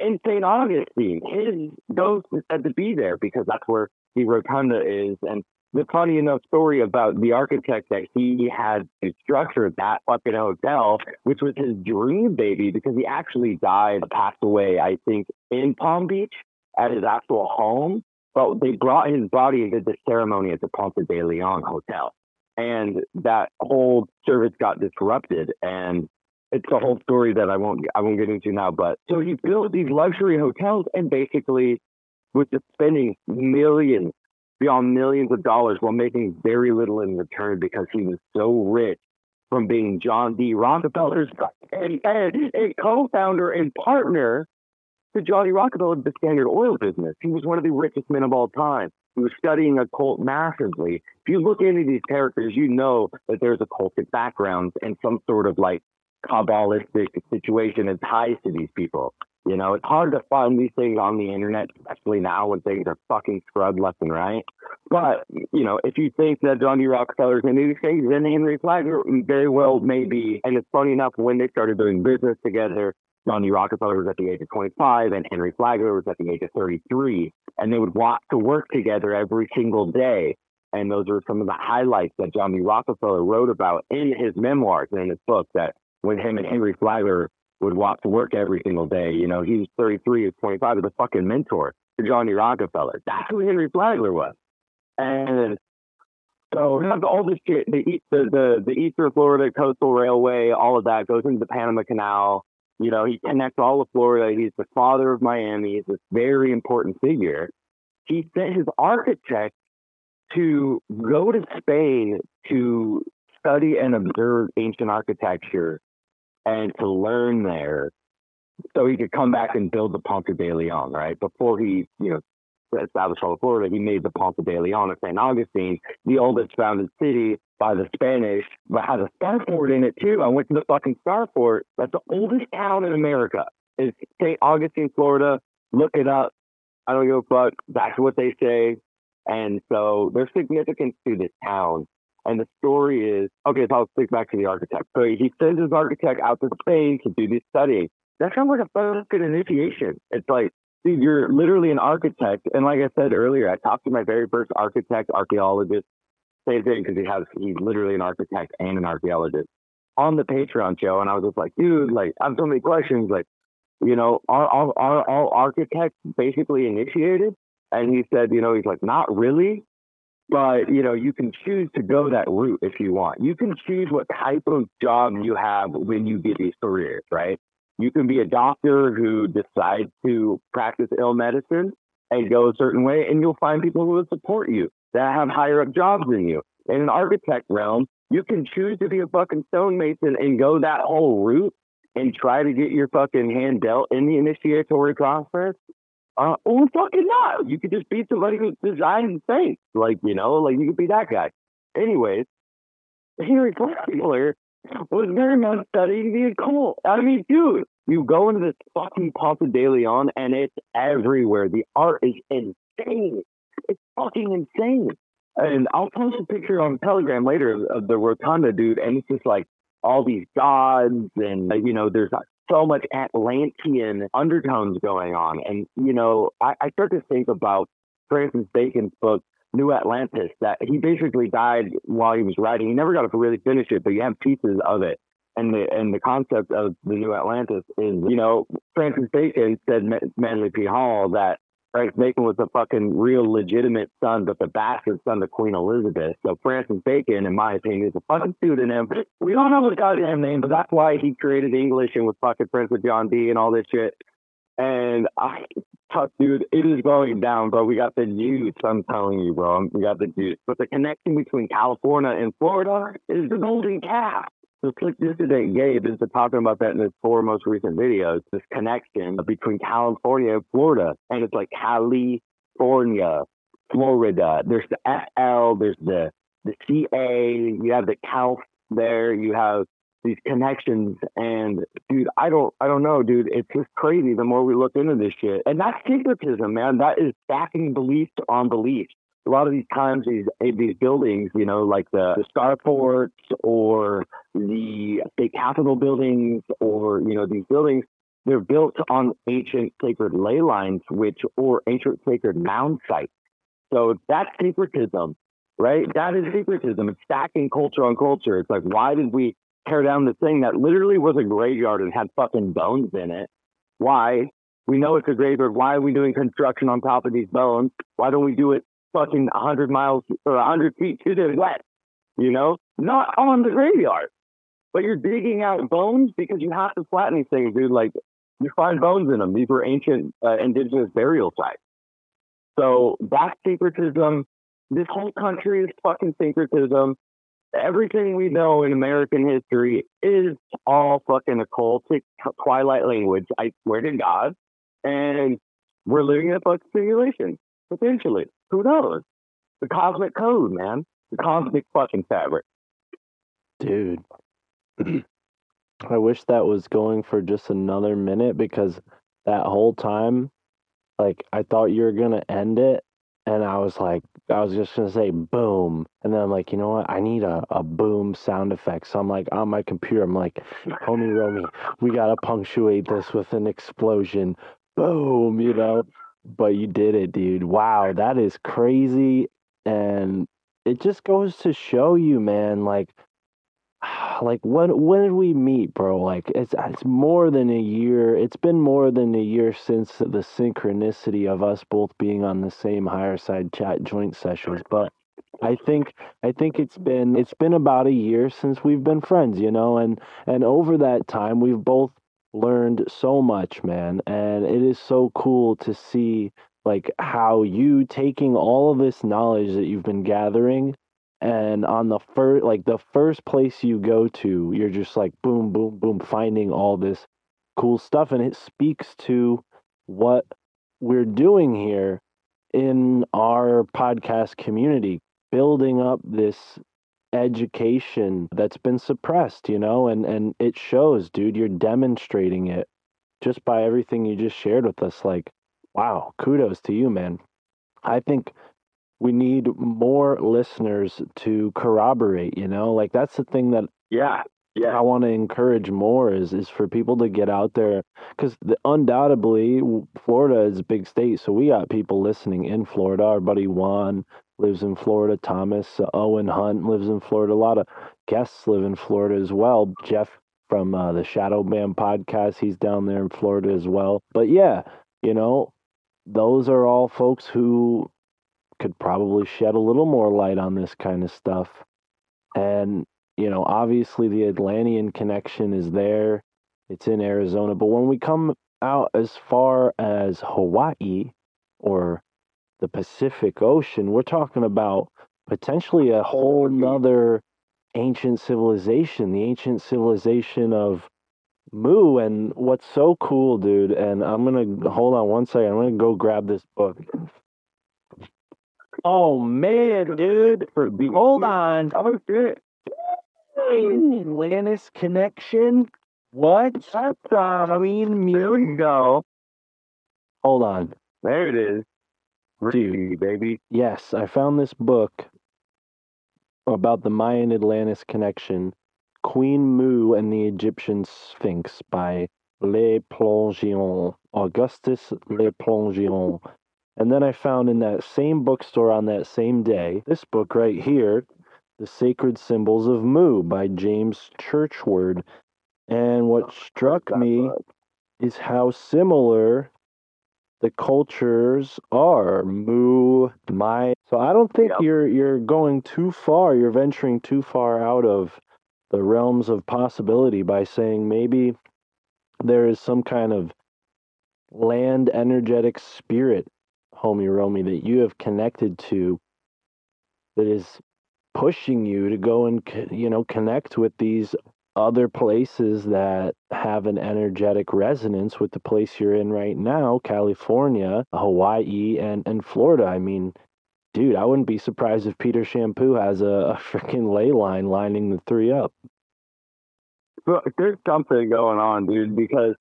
Speaker 2: in St. Augustine. His ghost is said to be there because that's where the rotunda is. And the funny enough story about the architect that he had to structure that fucking hotel, which was his dream baby, because he actually died, passed away, I think, in Palm Beach at his actual home. But they brought his body and did the ceremony at the Ponce de Leon Hotel. And that whole service got disrupted. And it's a whole story that I won't I won't get into now. But so he built these luxury hotels and basically was just spending millions beyond millions of dollars while making very little in return because he was so rich from being John D. Rockefeller's and, and a co-founder and partner to Johnny Rockefeller of the Standard Oil business. He was one of the richest men of all time. He was studying occult massively. If you look into these characters, you know that there's occultic backgrounds and some sort of like Kabbalistic situation and ties to these people. You know, it's hard to find these things on the internet, especially now when things are fucking scrubbed left and right. But, you know, if you think that John D. Rockefeller is into these things, then Henry Flagler very well may be. And it's funny enough, when they started doing business together, John D. Rockefeller was at the age of 25 and Henry Flagler was at the age of 33. And they would walk to work together every single day. And those are some of the highlights that John D. Rockefeller wrote about in his memoirs and in his book that when him and Henry Flagler would walk to work every single day. You know, he was 33 or 25 as a fucking mentor to Johnny Rockefeller. That's who Henry Flagler was. And so all this shit, the, the, the, the Eastern Florida Coastal Railway, all of that goes into the Panama Canal. You know, he connects all of Florida. He's the father of Miami. He's this very important figure. He sent his architect to go to Spain to study and observe ancient architecture and to learn there so he could come back and build the Ponce de Leon, right? Before he, you know, established all of Florida, he made the Ponce de Leon at St. Augustine, the oldest founded city by the Spanish, but has a star fort in it too. I went to the fucking star fort. That's the oldest town in America. It's St. Augustine, Florida. Look it up. I don't give a fuck. That's what they say. And so there's significance to this town. And the story is okay. So I'll stick back to the architect. So he sends his architect out to Spain to do this study. That sounds like a fucking initiation. It's like, dude, you're literally an architect. And like I said earlier, I talked to my very first architect, archaeologist. Same thing because he has he's literally an architect and an archaeologist on the Patreon show, and I was just like, dude, like I have so many questions. Like, you know, are are are all architects basically initiated? And he said, you know, he's like, not really. But you know, you can choose to go that route if you want. You can choose what type of job you have when you get these careers, right? You can be a doctor who decides to practice ill medicine and go a certain way, and you'll find people who will support you that have higher up jobs than you. In an architect realm, you can choose to be a fucking stonemason and go that whole route and try to get your fucking hand dealt in the initiatory process. Uh, or fucking not. You could just be somebody who designs things. Like, you know, like you could be that guy. Anyways, Henry Flagler was very much studying the occult. I mean, dude, you go into this fucking Ponce de Leon and it's everywhere. The art is insane. It's fucking insane. And I'll post a picture on Telegram later of, of the rotunda, dude. And it's just like all these gods, and you know, there's so much Atlantean undertones going on. And you know, I, I start to think about Francis Bacon's book New Atlantis. That he basically died while he was writing. He never got to really finish it, but you have pieces of it. And the and the concept of the New Atlantis is, you know, Francis Bacon said Manly P. Hall that Frank Bacon was a fucking real legitimate son, but the bastard son of Queen Elizabeth. So Francis Bacon, in my opinion, is a fucking pseudonym. We don't know his goddamn name, but that's why he created English and was fucking friends with John Dee and all this shit. And I, tough dude, it is going down, bro. We got the juice. I'm telling you, bro. We got the juice. But the connection between California and Florida is the golden calf. So click today. Gabe is talking about that in his four most recent videos. This connection between California and Florida, and it's like California, Florida. There's the FL. There's the the CA. You have the Cal there. You have these connections and dude i don't i don't know dude it's just crazy the more we look into this shit and that's syncretism man that is backing belief on belief a lot of these times these eh, these buildings, you know, like the, the star forts or the state capitol buildings or you know these buildings, they're built on ancient sacred ley lines, which or ancient sacred mound sites. So that's syncretism, right? That is syncretism. It's stacking culture on culture. It's like why did we tear down this thing that literally was a graveyard and had fucking bones in it? Why? We know it's a graveyard. Why are we doing construction on top of these bones? Why don't we do it fucking 100 miles or 100 feet to the west, you know, not on the graveyard. But you're digging out bones because you have to flatten these things, dude. Like, you find bones in them. These were ancient uh, indigenous burial sites. So that's syncretism. This whole country is fucking syncretism. Everything we know in American history is all fucking occultic twilight language. I swear to God. And we're living in a fucking simulation, potentially. Who knows? The cosmic code, man. The cosmic fucking fabric.
Speaker 1: Dude. I wish that was going for just another minute because that whole time, like, I thought you were going to end it. And I was like, I was just going to say boom. And then I'm like, you know what? I need a, a boom sound effect. So I'm like, on my computer, I'm like, homie Romie, we got to punctuate this with an explosion. Boom, you know? But you did it, dude. Wow, that is crazy. And it just goes to show you, man, like like when when did we meet, bro? Like it's it's more than a year. It's been more than a year since the synchronicity of us both being on the same Higherside Chat joint sessions. But I think I think it's been it's been about a year since we've been friends, you know, and and over that time we've both learned so much, man. And it is so cool to see like how you taking all of this knowledge that you've been gathering and on the first like the first place you go to, you're just like boom, boom, boom, finding all this cool stuff. And it speaks to what we're doing here in our podcast community, building up this education that's been suppressed, you know, and and it shows, dude. You're demonstrating it just by everything you just shared with us. Like, wow, kudos to you, man. I think we need more listeners to corroborate, you know? Like that's the thing that
Speaker 2: Yeah, yeah.
Speaker 1: I want to encourage more is is for people to get out there because undoubtedly Florida is a big state, so we got people listening in Florida. Our buddy Juan lives in Florida. Thomas uh, Owen Hunt lives in Florida. A lot of guests live in Florida as well. Jeff from uh, the Shadow Band podcast, he's down there in Florida as well. But yeah, you know, those are all folks who could probably shed a little more light on this kind of stuff. And you know, obviously the Atlantean connection is there. It's in Arizona. But when we come out as far as Hawaii or the Pacific Ocean, we're talking about potentially a whole nother ancient civilization, the ancient civilization of Mu. And what's so cool, dude, and I'm going to hold on one second. I'm going to go grab this book. Oh, man, dude. Hold on.
Speaker 2: Oh shit!
Speaker 1: Atlantis connection? What?
Speaker 2: That's uh,
Speaker 1: Queen
Speaker 2: there we go.
Speaker 1: Hold on.
Speaker 2: There it is.
Speaker 1: Dude.
Speaker 2: Baby.
Speaker 1: Yes, I found this book about the Mayan Atlantis connection, Queen Mu and the Egyptian Sphinx by Le Plongeon, Augustus Le Plongeon. And then I found in that same bookstore on that same day, this book right here, The Sacred Symbols of Mu by James Churchward. And what oh,
Speaker 2: struck
Speaker 1: me is how similar the cultures are. Mu, my. So I don't think
Speaker 2: Yep.
Speaker 1: you're you're going too far. You're venturing too far out of the realms of possibility by saying maybe there is some kind of land energetic spirit, homie Romie, that you have connected to that is pushing you to go and you know connect with these other places that have an energetic resonance with the place you're in right now, California, Hawaii, and, and Florida. I mean, dude, I wouldn't be surprised if Peter Champoux has a, a freaking ley line lining the three up.
Speaker 2: But there's something going on, dude, because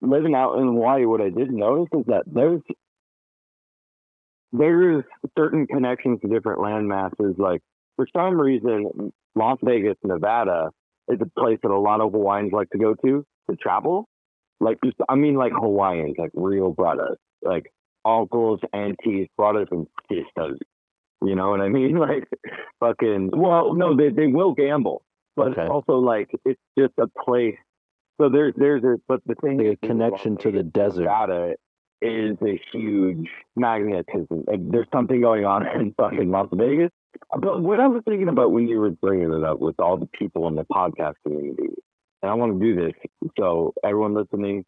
Speaker 2: living out in Hawaii, what I did notice is that there's there's certain connections to different land masses. Like for some reason, Las Vegas, Nevada is a place that a lot of Hawaiians like to go to to travel. Like just I mean like Hawaiians, like real brothers, like uncles, aunties, brothers and sisters. You know what I mean? Like fucking well, no, they they will gamble. But
Speaker 1: Okay.
Speaker 2: also like it's just a place so there's there's a but the thing
Speaker 1: Like a connection to the desert.
Speaker 2: Nevada is a huge magnetism. Like, there's something going on in fucking Las Vegas. But what I was thinking about when you were bringing it up with all the people in the podcast community, and I want to do this. So everyone listening,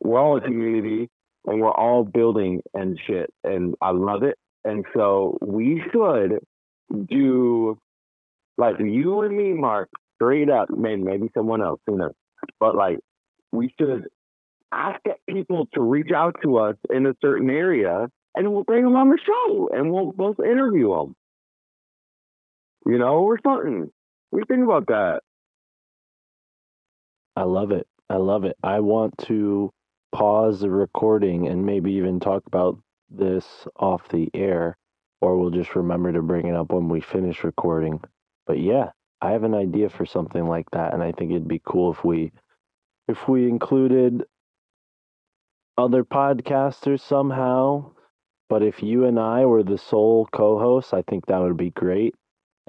Speaker 2: we're all a community and we're all building and shit, and I love it. And so we should do like you and me, Mark, straight up. Maybe maybe someone else, who knows? But like we should ask people to reach out to us in a certain area, and we'll bring them on the show, and we'll both interview them. You know, or something. You think about that?
Speaker 1: I love it. I love it. I want to pause the recording and maybe even talk about this off the air, or we'll just remember to bring it up when we finish recording. But yeah, I have an idea for something like that, and I think it'd be cool if we if we included other podcasters somehow. But if you and I were the sole co-hosts, I think that would be great.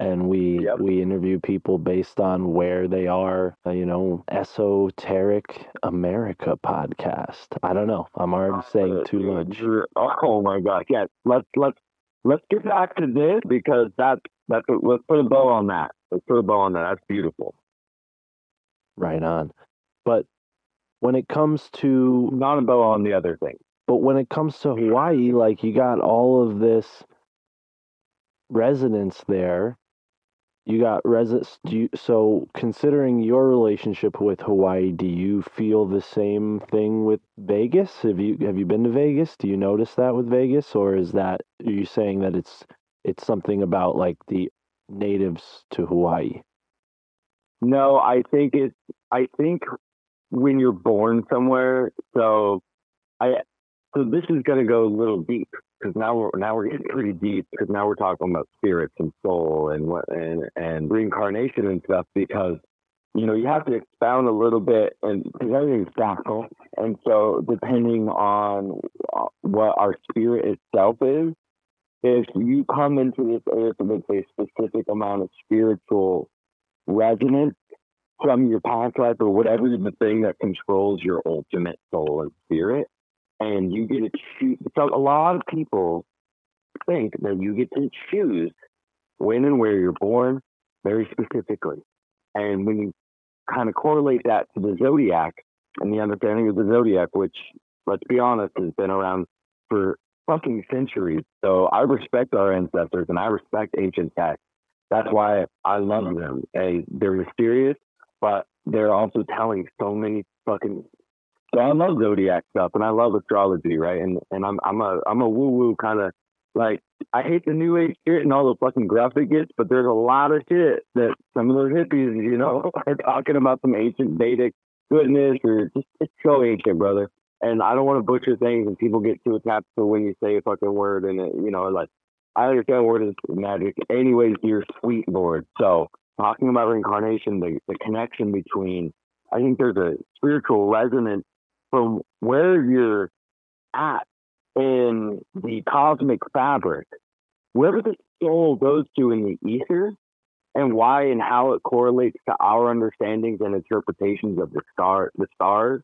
Speaker 1: And we
Speaker 2: Yep.
Speaker 1: we interview people based on where they are. uh, you know, esoteric America podcast. I don't know. I'm already saying too much.
Speaker 2: Oh my god! Yes, let's let's let's get back to this because that's that's let's put a bow on that. Let's put a bow on that. That's beautiful.
Speaker 1: Right on. But when it comes to
Speaker 2: Not a bow on the other thing.
Speaker 1: but when it comes to Hawaii, like you got all of this residence there. You got you, so, considering your relationship with Hawaii, do you feel the same thing with Vegas? Have you have you been to Vegas? Do you notice that with Vegas, or is that are you saying that it's it's something about like the natives to Hawaii?
Speaker 2: No, I think it. I think when you're born somewhere, so I so this is gonna go a little deep. because now we're now we're getting pretty deep because now we're talking about spirits and soul and what and and reincarnation and stuff because you know you have to expound a little bit and because everything's fractal and so depending on uh, what our spirit itself is if you come into this earth with a specific amount of spiritual resonance from your past life or whatever the thing that controls your ultimate soul and spirit and you get to choose. So a lot of people think that you get to choose when and where you're born very specifically. And when you kind of correlate that to the zodiac and the understanding of the zodiac, which, let's be honest, has been around for fucking centuries. So I respect our ancestors and I respect ancient texts. That's why I love them. And they're mysterious, but they're also telling so many fucking so I love zodiac stuff and I love astrology, right? And and I'm I'm a I'm a woo woo kind of like I hate the new age shit and all the fucking graphic gets, but there's a lot of shit that some of those hippies, you know, are talking about some ancient Vedic goodness or just it's so ancient, brother. And I don't want to butcher things and people get too attached to when you say a fucking word and it, you know, like I understand word is magic. Anyways, you're sweet Lord. So talking about reincarnation, the, the connection between I think there's a spiritual resonance from where you're at in the cosmic fabric, wherever the soul goes to in the ether, and why and how it correlates to our understandings and interpretations of the star, the stars,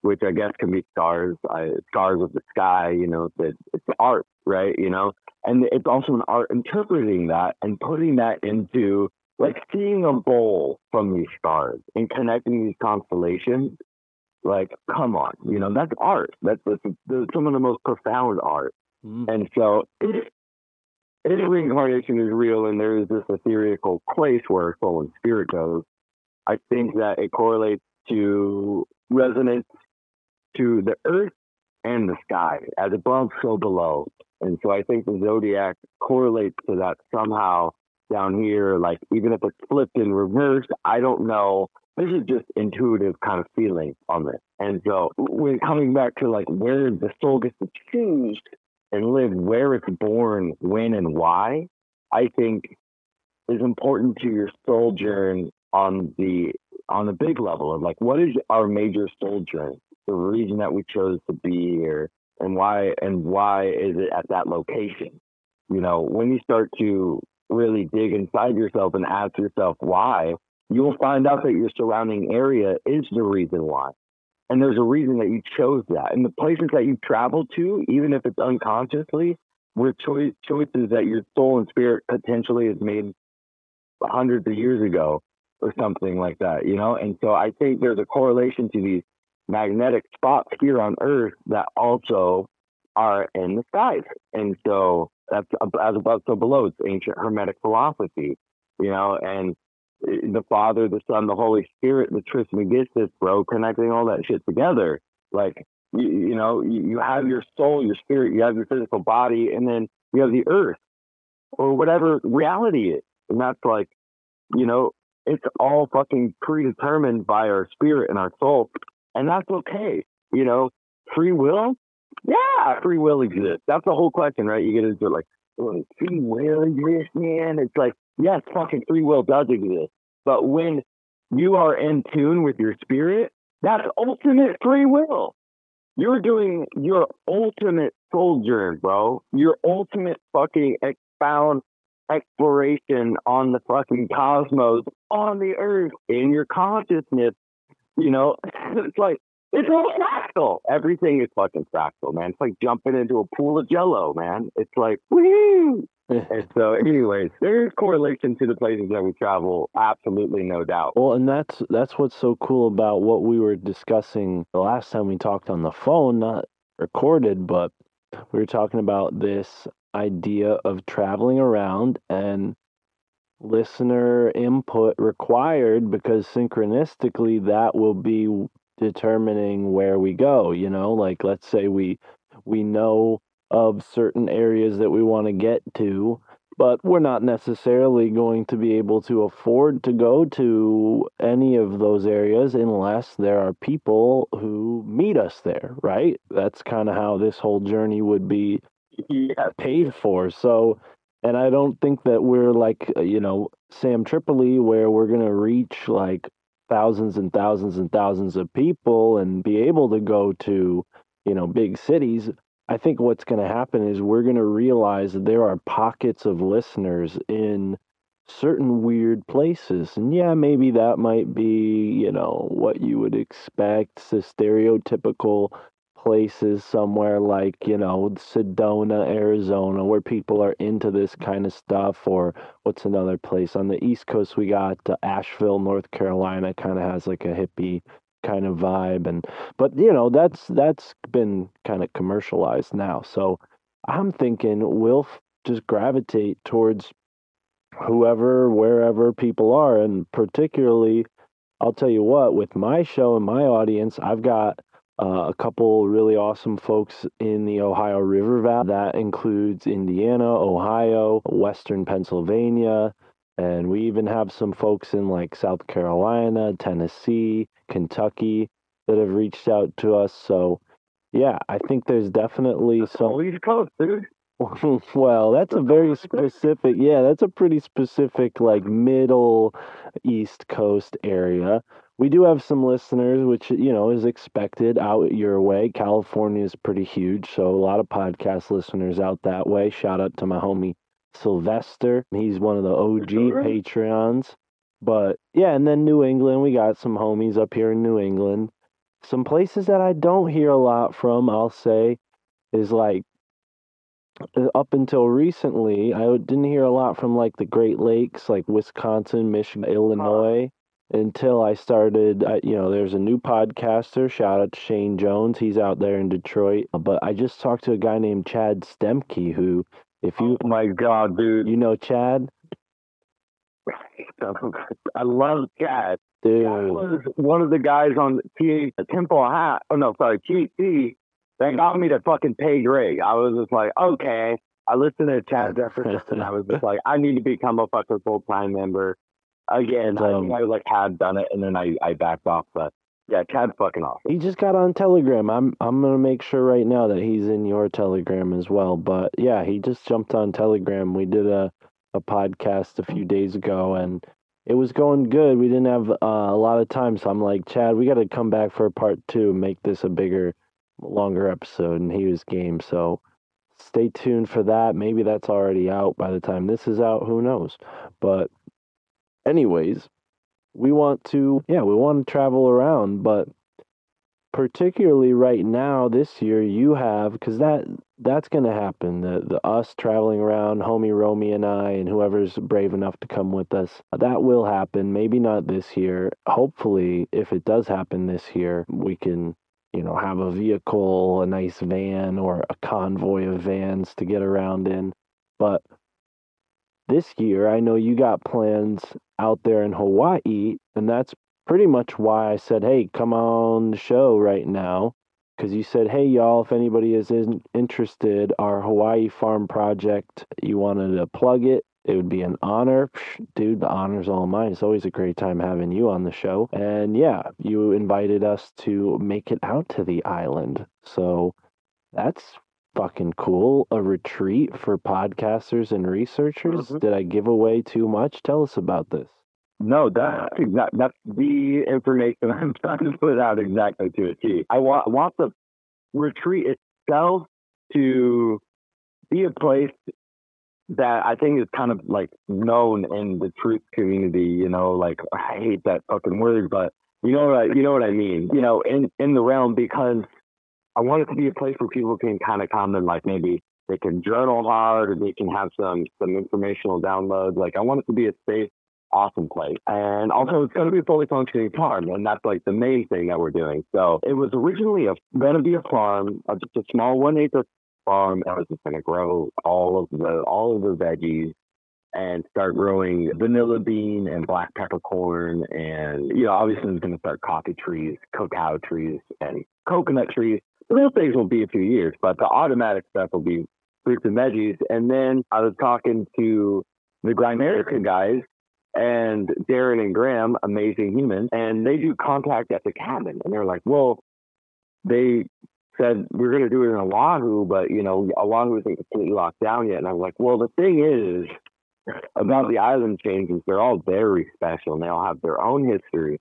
Speaker 2: which I guess can be stars, uh, stars of the sky. You know, it's, it's art, right? You know, and it's also an art interpreting that and putting that into like seeing a bowl from these stars and connecting these constellations like, come on, you know, that's art. That's, that's, that's some of the most profound art.
Speaker 1: Mm.
Speaker 2: And so, if, if reincarnation is real and there is this ethereal place where soul and spirit goes, I think that it correlates to resonance to the earth and the sky, as above, so below. And so I think the zodiac correlates to that somehow down here. Like, even if it's flipped in reverse, I don't know this is just intuitive kind of feeling on this. And so when coming back to like where the soul gets to choose and live, where it's born, when and why, I think is important to your soul journey on the on the big level of like what is our major soul journey, the reason that we chose to be here and why and why is it at that location. You know, when you start to really dig inside yourself and ask yourself why, you will find out that your surrounding area is the reason why. And there's a reason that you chose that. And the places that you travel to, even if it's unconsciously, were choice, choices that your soul and spirit potentially has made hundreds of years ago or something like that, you know? And so I think there's a correlation to these magnetic spots here on Earth that also are in the skies. And so that's uh, as above, so below. It's ancient Hermetic philosophy, you know, and uh, the Father, the Son, the Holy Spirit, the Trismegistus, bro, connecting all that shit together. Like, you, you know, you, you have your soul, your spirit, you have your physical body, and then you have the earth or whatever reality is. And that's like, you know, it's all fucking predetermined by our spirit and our soul. And that's okay. You know, free will? Yeah, free will exists. That's the whole question, right? You get into like, well, free will exists, man. It's like, yes, fucking free will does exist. But when you are in tune with your spirit, that's ultimate free will. You're doing your ultimate journey, bro. Your ultimate fucking expound exploration on the fucking cosmos, on the earth, in your consciousness. You know, it's like it's all fractal. Everything is fucking fractal, man. It's like jumping into a pool of jello, man. It's like, woo! and so, anyways, there's correlation to the places that we travel. Absolutely, no doubt.
Speaker 1: Well, and that's that's what's so cool about what we were discussing the last time we talked on the phone, not recorded, but we were talking about this idea of traveling around and listener input required because synchronistically that will be determining where we go you know like let's say we we know of certain areas that we want to get to but we're not necessarily going to be able to afford to go to any of those areas unless there are people who meet us there right that's kind of how this whole journey would be
Speaker 2: yeah.
Speaker 1: paid for. So, and I don't think that we're like, uh, you know, Sam Tripoli, where we're going to reach like thousands and thousands and thousands of people and be able to go to, you know, big cities. I think what's going to happen is we're going to realize that there are pockets of listeners in certain weird places. And yeah, maybe that might be, you know, what you would expect, the stereotypical places somewhere like, you know, Sedona, Arizona, where people are into this kind of stuff. Or what's another place? On the East Coast, we got uh, Asheville, North Carolina, kind of has like a hippie kind of vibe and but you know that's that's been kind of commercialized now so i'm thinking we'll just gravitate towards whoever wherever people are and particularly i'll tell you what with my show and my audience i've got uh, a couple really awesome folks in the ohio river valley that includes indiana ohio western pennsylvania and we even have some folks in like south carolina tennessee kentucky that have reached out to us so yeah i think there's definitely some
Speaker 2: East Coast, dude.
Speaker 1: well, that's a very specific, yeah, that's a pretty specific, like middle East Coast area. We do have some listeners, which, you know, is expected out your way. California is pretty huge, so a lot of podcast listeners out that way. Shout out to my homie Sylvester. He's one of the OG
Speaker 2: Sure.
Speaker 1: Patreons. But yeah, and then New England, we got some homies up here in New England. Some places that I don't hear a lot from, I'll say, is like uh, up until recently, I didn't hear a lot from like the Great Lakes, like Wisconsin, Michigan, Illinois, until I started. I, you know, there's a new podcaster. Shout out to Shane Jones. He's out there in Detroit. Uh, but I just talked to a guy named Chad Stemke, who, if you
Speaker 2: Oh my god, dude.
Speaker 1: you know Chad,
Speaker 2: I love Chad.
Speaker 1: dude,
Speaker 2: Chad was one of the guys on T Temple Hat. Oh no, sorry, TC that got me to fucking pay Greg. I was just like, okay. I listened to Chad Jefferson and I was just like, I need to become a fucking full time member. Again, I
Speaker 1: Um,
Speaker 2: think I like had done it and then I, I backed off. But yeah, Chad's fucking awesome.
Speaker 1: he just got on Telegram. I'm I'm gonna make sure right now that he's in your Telegram as well. But yeah, he just jumped on Telegram. We did a a podcast a few days ago, and it was going good. We didn't have uh, a lot of time, so I'm like, Chad, we got to come back for part two, make this a bigger, longer episode. And he was game. So stay tuned for that. Maybe that's already out by the time this is out. Who knows? But anyways, we want to yeah, we want to travel around, but particularly right now this year you have because that that's going to happen the the us traveling around homie romie and i and whoever's brave enough to come with us that will happen maybe not this year. Hopefully if it does happen this year we can you know have a vehicle a nice van or a convoy of vans to get around in. But this year i know you got plans out there in hawaii and that's pretty much why I said, hey, come on the show right now. Because you said, hey, y'all, if anybody is in- interested, our Hawaii farm project, you wanted to plug it, it would be an honor. Psh, Dude, the honor's all mine. It's always a great time having you on the show. And yeah, you invited us to make it out to the island. So that's fucking cool. A retreat for podcasters and researchers.
Speaker 2: Mhm.
Speaker 1: Did I give away too much? Tell us about this.
Speaker 2: No, that, that that's the information I'm trying to put out exactly to a T. I want want the retreat itself to be a place that I think is kind of like known in the truth community. You know, like I hate that fucking word, but you know what I, you know what I mean. You know, in in the realm because I want it to be a place where people can kind of come and like maybe they can journal hard or they can have some some informational downloads. Like I want it to be a safe awesome place. And also, it's going to be a fully functioning farm, and that's like the main thing that we're doing. So it was originally a going to be a farm, uh, just a small one acre farm, that was just going to grow all of the all of the veggies and start growing vanilla bean and black peppercorn, and you know, obviously, it's going to start coffee trees, cacao trees, and coconut trees. Real things will be a few years, but the automatic stuff will be fruits and veggies. And then I was talking to the Grimerica guys and Darren and Graham, amazing humans, and they do contact at the cabin. And they're like, well, they said we are gonna do it in Oahu, but you know Oahu isn't completely locked down yet. And I was like, well, the thing is about the island changes, they're all very special and they all have their own history.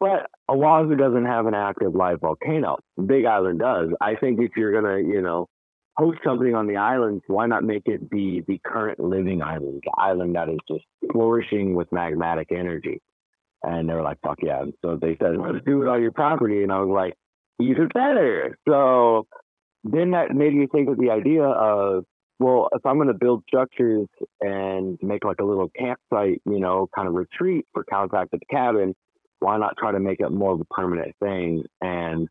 Speaker 2: But Oahu doesn't have an active live volcano. Big Island does. I think if you're gonna, you know, host something on the island, why not make it be the current living island, the island that is just flourishing with magmatic energy? And they were like, fuck yeah. And so they said, let's do it on your property. And I was like, even better. So then that made me think of the idea of, well, if I'm going to build structures and make like a little campsite, you know, kind of retreat for the cabin, why not try to make it more of a permanent thing? And,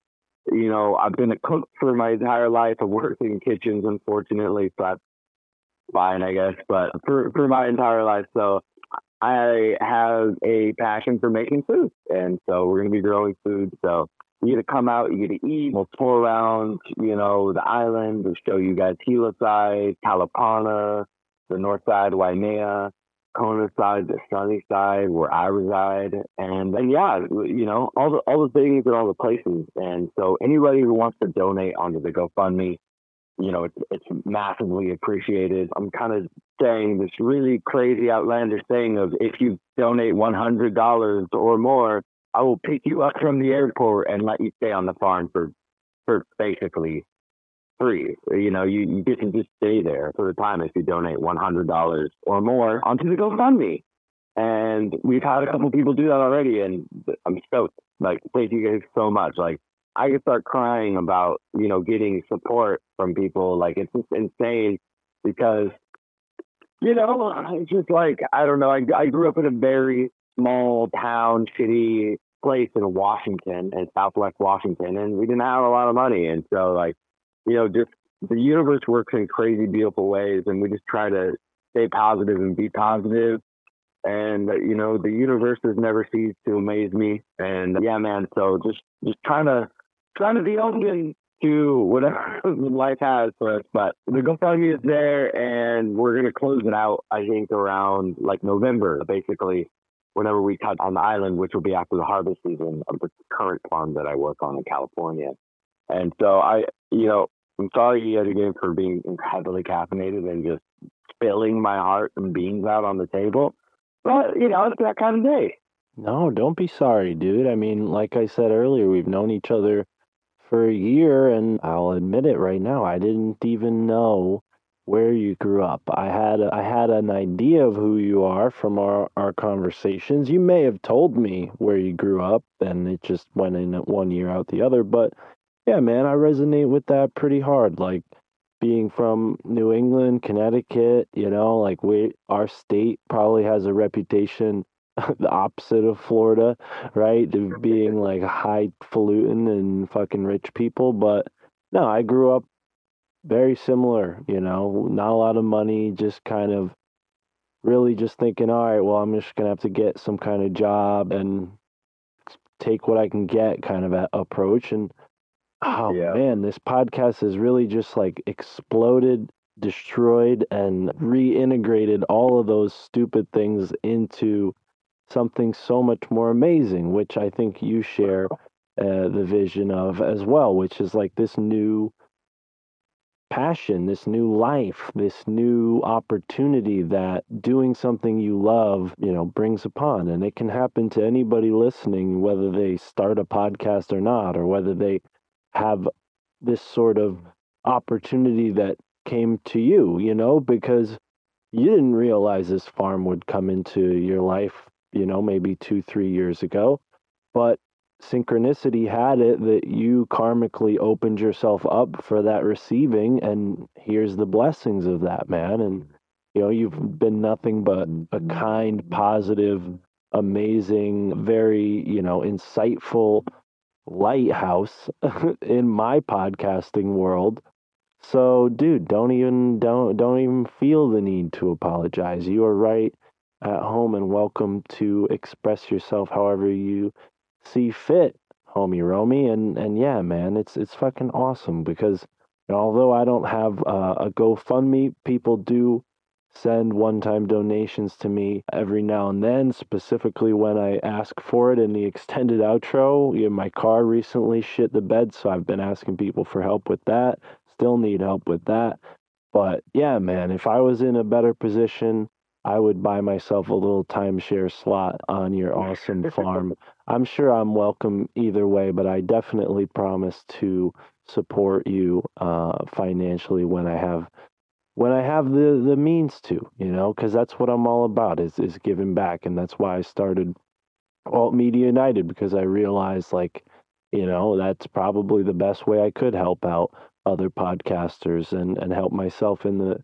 Speaker 2: you know, I've been a cook for my entire life. I've worked in kitchens, unfortunately, so that's fine, I guess, but for, for my entire life. So I have a passion for making food. And so we're going to be growing food. So you get to come out, you get to eat. We'll tour around, you know, the island. We'll show you guys Hilo side, Kalapana, the north side, Waimea, Kona side, the sunny side where I reside. And and yeah, you know, all the all the things and all the places. And so anybody who wants to donate onto the GoFundMe, you know, it's it's massively appreciated. I'm kind of saying this really crazy outlandish thing of if you donate one hundred dollars or more, I will pick you up from the airport and let you stay on the farm for for basically free. You know, you, you get to just stay there for the time if you donate one hundred dollars or more onto the GoFundMe. And we've had a couple people do that already, and I'm stoked. Like, thank you guys so much. Like, I could start crying about you know getting support from people. Like, it's just insane because you know it's just like I don't know. I I grew up in a very small town, shitty place in Washington in Southwest Washington, and we didn't have a lot of money, and so like you know, just the universe works in crazy, beautiful ways, and we just try to stay positive and be positive. And you know, the universe has never ceased to amaze me. And yeah, man. So just just trying to trying to be open to whatever life has for us. But the GoFundMe is there, and we're gonna close it out. I think around like November, basically, whenever we cut on the island, which will be after the harvest season of the current farm that I work on in California. And so I, you know, I'm sorry yet again for being incredibly caffeinated and just spilling my heart and beans out on the table. But, you know, it's that kind of day.
Speaker 1: No, don't be sorry, dude. I mean, like I said earlier, we've known each other for a year, and I'll admit it right now, I didn't even know where you grew up. I had I had an idea of who you are from our, our conversations. You may have told me where you grew up, and it just went in one year out the other. But yeah, man, I resonate with that pretty hard. Like being from New England, Connecticut, you know, like we our state probably has a reputation the opposite of Florida, right? Of being like highfalutin and fucking rich people. But no, I grew up very similar, you know, not a lot of money, just kind of really just thinking, all right, well, I'm just gonna have to get some kind of job and take what I can get kind of approach. And Oh
Speaker 2: Yeah.
Speaker 1: man, this podcast has really just like exploded, destroyed, and reintegrated all of those stupid things into something so much more amazing, which I think you share uh, the vision of as well, which is like this new passion, this new life, this new opportunity that doing something you love, you know, brings upon. And it can happen to anybody listening, whether they start a podcast or not, or whether they have this sort of opportunity that came to you, you know, because you didn't realize this farm would come into your life, you know, maybe two, three years ago. But synchronicity had it that you karmically opened yourself up for that receiving. And here's the blessings of that, man. And, you know, you've been nothing but a kind, positive, amazing, very, you know, insightful lighthouse in my podcasting world. So, dude, don't even don't don't even feel the need to apologize. You are right at home and welcome to express yourself however you see fit, homie Romie. And and yeah, man, it's it's fucking awesome because although I don't have uh, a GoFundMe, people do send one time donations to me every now and then, specifically when I ask for it in the extended outro. Yeah, my car recently shit the bed, so I've been asking people for help with that. Still need help with that. But yeah, man, if I was in a better position, I would buy myself a little timeshare slot on your awesome farm. I'm sure I'm welcome either way, but I definitely promise to support you uh, financially when I have when I have the the means to, you know, because that's what I'm all about is is giving back, and that's why I started Alt Media United because I realized like, you know, that's probably the best way I could help out other podcasters and and help myself in the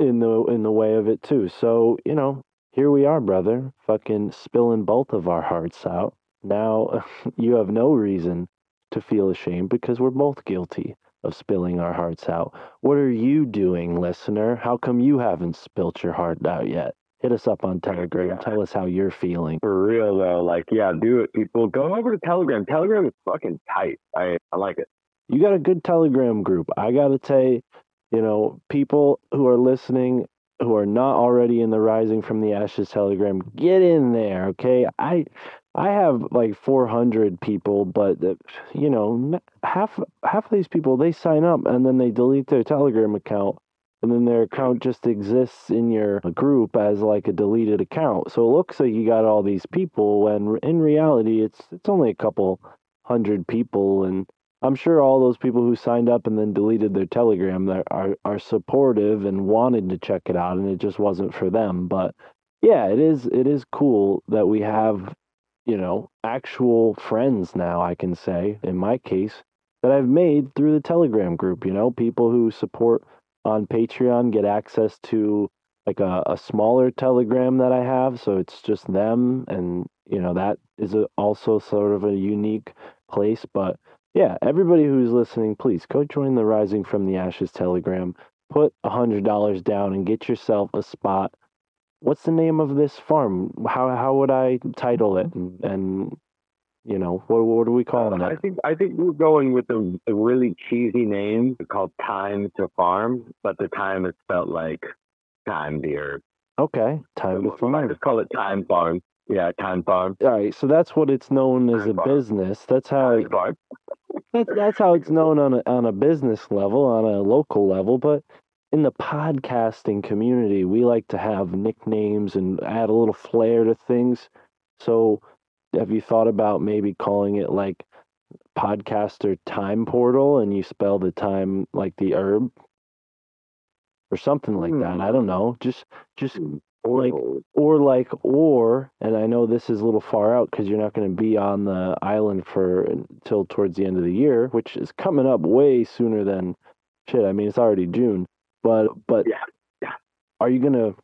Speaker 1: in the in the way of it too. So you know, here we are, brother, fucking spilling both of our hearts out. Now you have no reason to feel ashamed because we're both guilty of spilling our hearts out. What are you doing, listener? How come you haven't spilt your heart out yet? Hit us up on Telegram.
Speaker 2: Yeah.
Speaker 1: Tell us how you're feeling.
Speaker 2: For real though, like yeah, do it, people. Go over to Telegram. Telegram is fucking tight. I I like it.
Speaker 1: You got a good Telegram group. I got to say, you know, people who are listening who are not already in the Rising from the Ashes Telegram, get in there, okay? I I have like 400 people, but you know, half half of these people they sign up and then they delete their Telegram account and then their account just exists in your group as like a deleted account. So it looks like you got all these people when in reality it's it's only a couple hundred people and I'm sure all those people who signed up and then deleted their Telegram that are are supportive and wanted to check it out, and it just wasn't for them. But yeah, it is it is cool that we have you know actual friends now. I can say in my case that I've made through the Telegram group. You know, people who support on Patreon get access to like a, a smaller Telegram that I have, so it's just them, and you know that is a, also sort of a unique place, but yeah, everybody who's listening, please go join the Rising from the Ashes Telegram. Put a hundred dollars down and get yourself a spot. What's the name of this farm? How how would I title it? And, and you know, what what are we calling uh,
Speaker 2: I
Speaker 1: it?
Speaker 2: think I think we're going with a, a really cheesy name called Thyme to Farm, but the time is spelled like time deer.
Speaker 1: Okay, time to
Speaker 2: We might
Speaker 1: farm.
Speaker 2: just call it Time Farm. Yeah, Time Farm.
Speaker 1: All right, so that's what it's known as a
Speaker 2: farm.
Speaker 1: business. That's how
Speaker 2: Time Farm.
Speaker 1: that's that's how it's known on a on a business level, on a local level, but in the podcasting community, we like to have nicknames and add a little flair to things. So, have you thought about maybe calling it like podcaster time portal and you spell the time like the herb or something like that? Hmm. I don't know. Just just hmm. like
Speaker 2: Oh,
Speaker 1: or like or and i know this is a little far out because you're not going to be on the island for until towards the end of the year which is coming up way sooner than shit i mean it's already june but but
Speaker 2: Yeah, yeah.
Speaker 1: are you to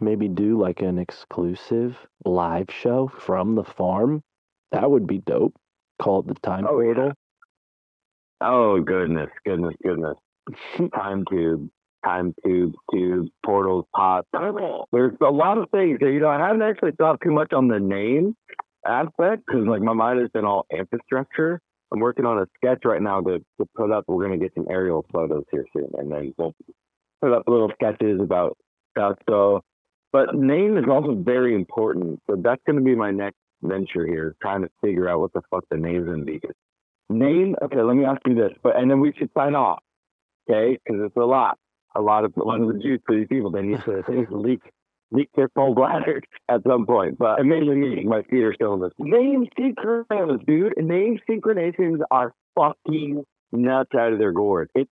Speaker 1: maybe do like an exclusive live show from the farm that would be dope call it the time
Speaker 2: Oh, yeah. oh goodness, goodness, goodness. Time tube, time tube, tube, portals, pots. There's a lot of things. You know, I haven't actually thought too much on the name aspect because, like, my mind has been all infrastructure. I'm working on a sketch right now to, to put up. We're gonna get some aerial photos here soon, and then we'll put up little sketches about. So, but name is also very important. So that's gonna be my next venture here, trying to figure out what the fuck the name's gonna be. Name. Okay, let me ask you this, but and then we should sign off. Okay, because it's a lot, a lot of a lot of the juice for these people. They need to, they need to leak their full bladder at some point. But amazing meeting. My feet are still in this. Name synchronizations, dude. Name synchronizations are fucking nuts out of their gourd. It's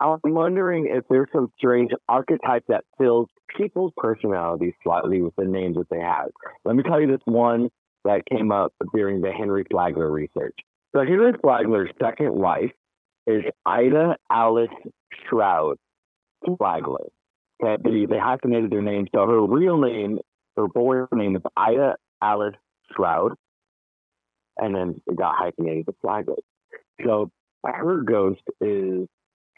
Speaker 2: I'm wondering if there's some strange archetype that fills people's personalities slightly with the names that they have. Let me tell you this one that came up during the Henry Flagler research. So Henry Flagler's second wife is Ida Alice Stroud Flagler. Okay, they, they hyphenated their name. So her real name, her boy's name is Ida Alice Stroud. And then it got hyphenated to Flagler. So her ghost is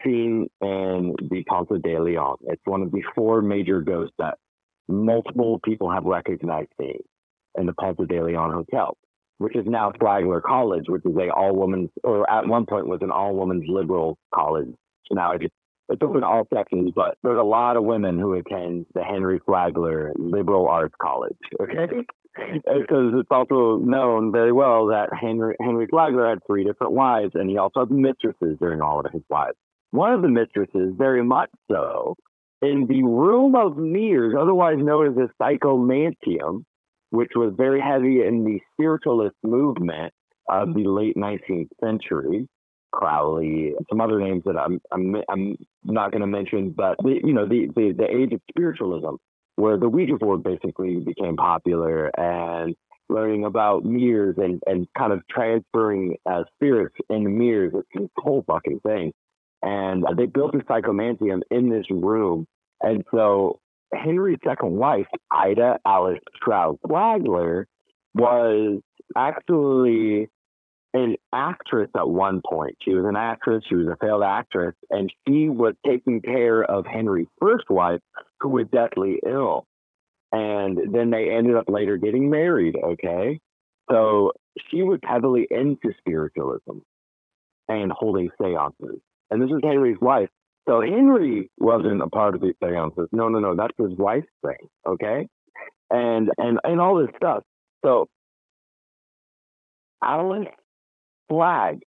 Speaker 2: seen in the Ponce de Leon. It's one of the four major ghosts that multiple people have recognized in the Ponce de Leon Hotel, which is now Flagler College, which is a all women's, or at one point was an all women's liberal college. So now it just it's open all sexes, but there's a lot of women who attend the Henry Flagler Liberal Arts College. Okay, because it's also known very well that Henry Henry Flagler had three different wives, and he also had mistresses during all of his wives. One of the mistresses, very much so, in the room of mirrors, otherwise known as the psychomanteum, which was very heavy in the spiritualist movement of the late 19th century. Crowley, some other names that I'm I'm I'm not going to mention, but the, you know the, the the age of spiritualism, where the Ouija board basically became popular, and learning about mirrors and and kind of transferring uh, spirits into mirrors. It's this whole fucking thing, and they built a psychomanteum in this room, and so Henry's second wife, Ida Alice Stroud Flagler, was actually an actress at one point. She was an actress, she was a failed actress, and she was taking care of Henry's first wife, who was deathly ill. And then they ended up later getting married, okay? So she was heavily into spiritualism and holding seances. And this is Henry's wife. So Henry wasn't a part of these seances. No, no, no, that's his wife's thing, okay? And and and all this stuff. So Alice Flagg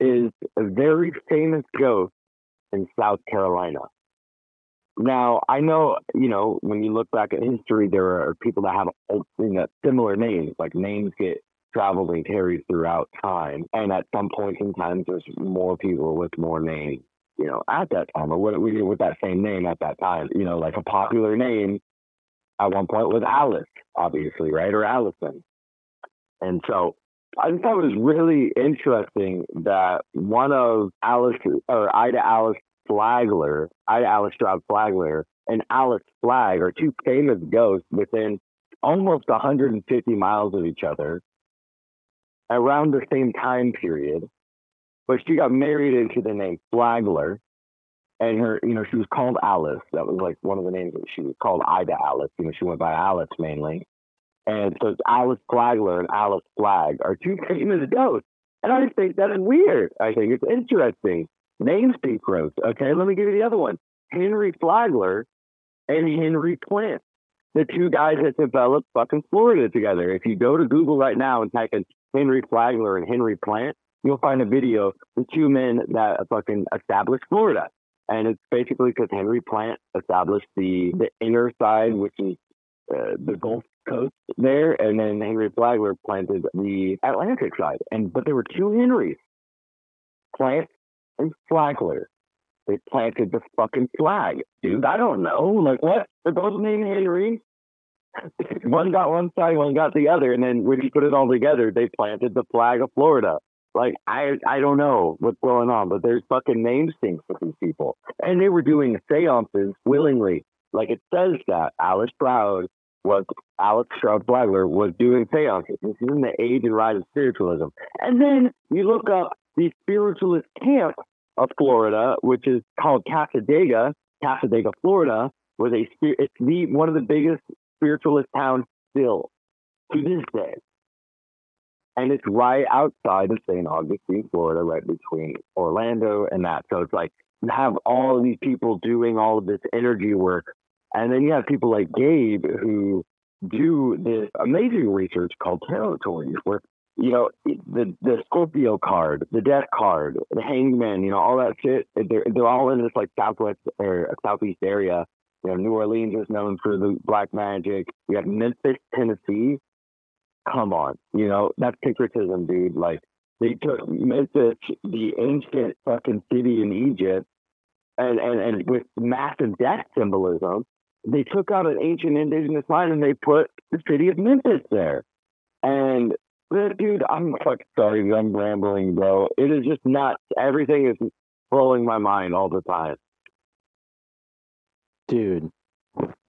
Speaker 2: is a very famous ghost in South Carolina. Now, I know, you know, when you look back at history, there are people that have you know, similar names, like names get traveled and carried throughout time. And at some point in time, there's more people with more names, you know, at that time, or what we did with that same name at that time. You know, like a popular name at one point was Alice, obviously, right? Or Allison. And so I just thought it was really interesting that one of Alice or Ida Alice Flagler, Ida Alice Stroud Flagler, and Alice Flagg are two famous ghosts within almost 150 miles of each other around the same time period. But she got married into the name Flagler, and her, you know, she was called Alice. That was like one of the names that she was called Ida Alice. You know, she went by Alice mainly. And so it's Alice Flagler and Alice Flagg are two famous ghosts. And I think that is weird. I think it's interesting. Names speak roads. Okay, let me give you the other one. Henry Flagler and Henry Plant. The two guys that developed fucking Florida together. If you go to Google right now and type in Henry Flagler and Henry Plant, you'll find a video of the two men that fucking established Florida. And it's basically because Henry Plant established the, the inner side, which is uh, the Gulf Coast there, and then Henry Flagler planted the Atlantic side. And but there were two Henrys, Plant and Flagler. They planted the fucking flag, dude. I don't know, like what? They're both named Henry. one got one side, one got the other, and then when you put it all together, they planted the flag of Florida. Like I, I don't know what's going on, but there's fucking name stinks for these people, and they were doing seances willingly. Like it says that Alice Stroud was Alex Stroud Flagler was doing seances. This is in the age and rise of spiritualism. And then you look up the spiritualist camp of Florida, which is called Cassadaga. Cassadaga, Florida, was a it's the one of the biggest spiritualist towns still to this day. And it's right outside of St. Augustine, Florida, right between Orlando and that. So it's like you have all of these people doing all of this energy work and then you have people like Gabe who do this amazing research called territories, where you know the the Scorpio card, the Death card, the Hangman, you know all that shit. They're they're all in this like southwest or uh, southeast area. You know, New Orleans is known for the black magic. We have Memphis, Tennessee. Come on, you know that's syncretism, dude. Like they took Memphis, the ancient fucking city in Egypt, and and and with massive death symbolism, they took out an ancient indigenous line and they put the city of Memphis there. And dude, I'm fucking sorry, I'm rambling, bro. It is just nuts. Everything is blowing my mind all the time.
Speaker 1: Dude,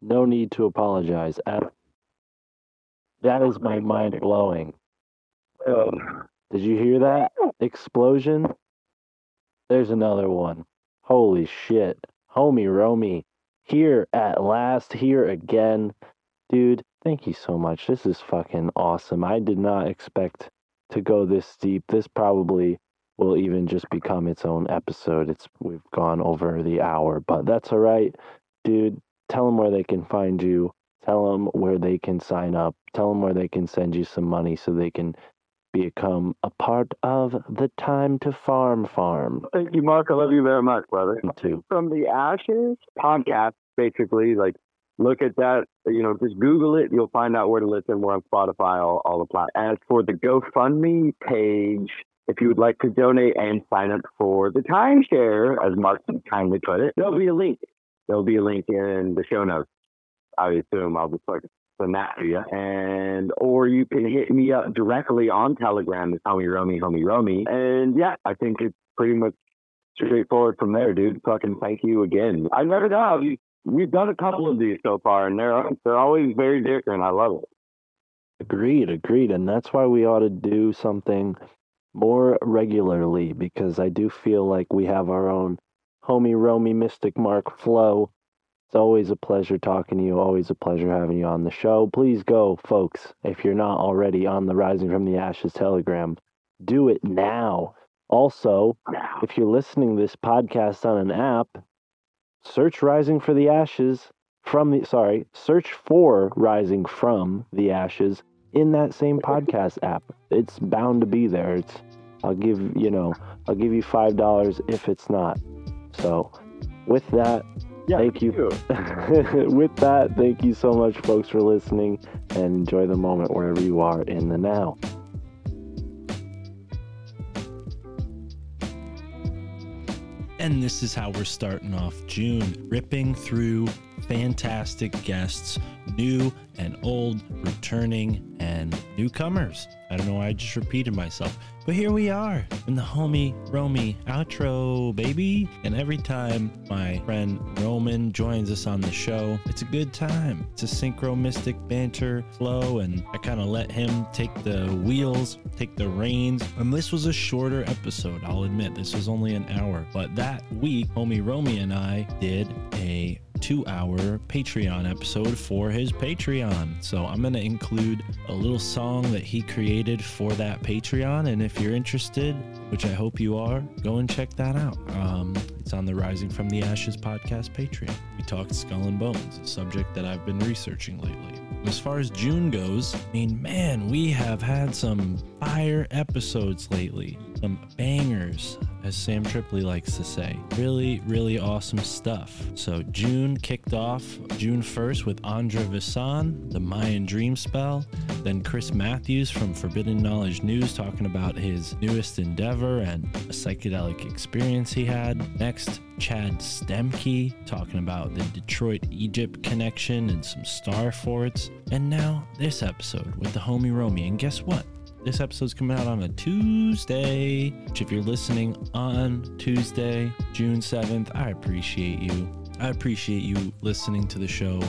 Speaker 1: no need to apologize. That is my mind blowing.
Speaker 2: Um,
Speaker 1: Did you hear that explosion? There's another one. Holy shit. Homie Romie, here at last, here again. Dude, thank you so much. This is fucking awesome. I did not expect to go this deep. This probably
Speaker 4: will even just become its own episode. It's we've gone over the hour, but that's all right, dude. Tell them where they can find you. Tell them where they can sign up. Tell them where they can send you some money so they can become a part of the Thyme to Farm Farm
Speaker 2: Thank you, Mark. I love you very much, brother.
Speaker 4: too.
Speaker 2: From the Ashes podcast, basically, like, look at that. You know, just Google it. You'll find out where to listen. We're on Spotify, all, all the platforms. As for the GoFundMe page, if you would like to donate and sign up for the timeshare, as Mark kindly put it, there'll be a link. There'll be a link in the show notes. I assume I'll just like send that you. And or you can hit me up directly on Telegram. It's homie Romie, homie Romie. And yeah, I think it's pretty much straightforward from there, dude. Fucking thank you again. I never know. We've done a couple of these so far, and they're they're always very different. I love it.
Speaker 4: Agreed, agreed. And that's why we ought to do something more regularly because I do feel like we have our own homie Romie Mystic Mark flow. It's always a pleasure talking to you, always a pleasure having you on the show. Please go, folks, if you're not already on the Rising from the Ashes Telegram, do it now. Also, if you're listening this podcast on an app, search Rising for the Ashes from the sorry, search for Rising from the Ashes in that same podcast app. It's bound to be there. It's I'll give you know, I'll give you five dollars if it's not. So with that,
Speaker 2: Yeah,
Speaker 4: Thank you. with that, thank you so much folks for listening and enjoy the moment wherever you are in the now.
Speaker 1: And this is how we're starting off June, ripping through fantastic guests, new and old, returning and newcomers. I don't know why I just repeated myself, but here we are in the homie Romie outro, baby. And every time my friend Roman joins us on the show, it's a good time. It's a synchro mystic banter flow, and I kind of let him take the wheels, take the reins. And this was a shorter episode, I'll admit. This was only an hour. But that week, homie Romie and I did a two hour Patreon episode for his Patreon. So I'm going to include a little song that he created for that Patreon. And if you're interested, which I hope you are, go and check that out. Um, it's on the Rising from the Ashes podcast Patreon. We talked Skull and Bones, a subject that I've been researching lately. As far as June goes, I mean, man, we have had some fire episodes lately. Some bangers, as Sam Tripoli likes to say. Really, really awesome stuff. So, June kicked off June 1st with Andre Visan, the Mayan Dream Spell. Then, Chris Matthews from Forbidden Knowledge News talking about his newest endeavor and a psychedelic experience he had. Next, Chad Stemke talking about the Detroit Egypt connection and some star forts. And now, this episode with the homie Romie. And guess what? This episode's coming out on a Tuesday, which, if you're listening on Tuesday, June 7th, I appreciate you. I appreciate you listening to the show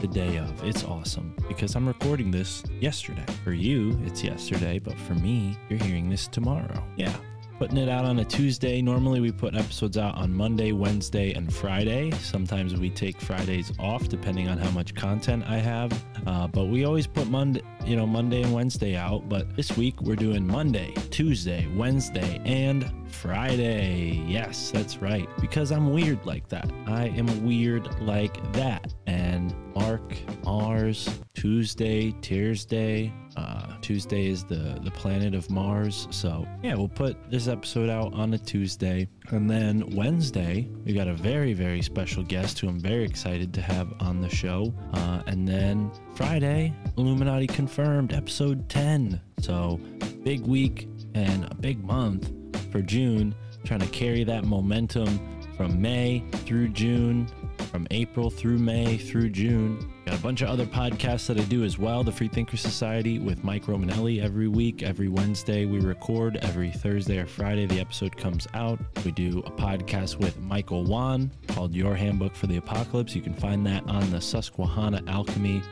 Speaker 1: the day of. It's awesome because I'm recording this yesterday. For you, it's yesterday, but for me, you're hearing this tomorrow. Yeah. Putting it out on a Tuesday. Normally, we put episodes out on Monday, Wednesday, and Friday. Sometimes we take Fridays off depending on how much content I have. Uh, but we always put Monday, you know, Monday and Wednesday out. But this week we're doing Monday, Tuesday, Wednesday, and Friday. Yes, that's right. Because I'm weird like that. I am weird like that. And Mark, Mars, Tuesday, Tuesday. Uh, Tuesday is the the planet of Mars. So yeah, we'll put this episode out on a Tuesday, and then Wednesday we got a very very special guest who I'm very excited to have on the show. Uh, and then Friday, Illuminati confirmed episode 10. So big week and a big month for June, trying to carry that momentum from May through June, from April through May through June. Got a bunch of other podcasts that I do as well. The Free Thinker Society with Mike Romanelli every week. Every Wednesday we record. Every Thursday or Friday the episode comes out. We do a podcast with Michael Wan called Your Handbook for the Apocalypse. You can find that on the Susquehanna Alchemy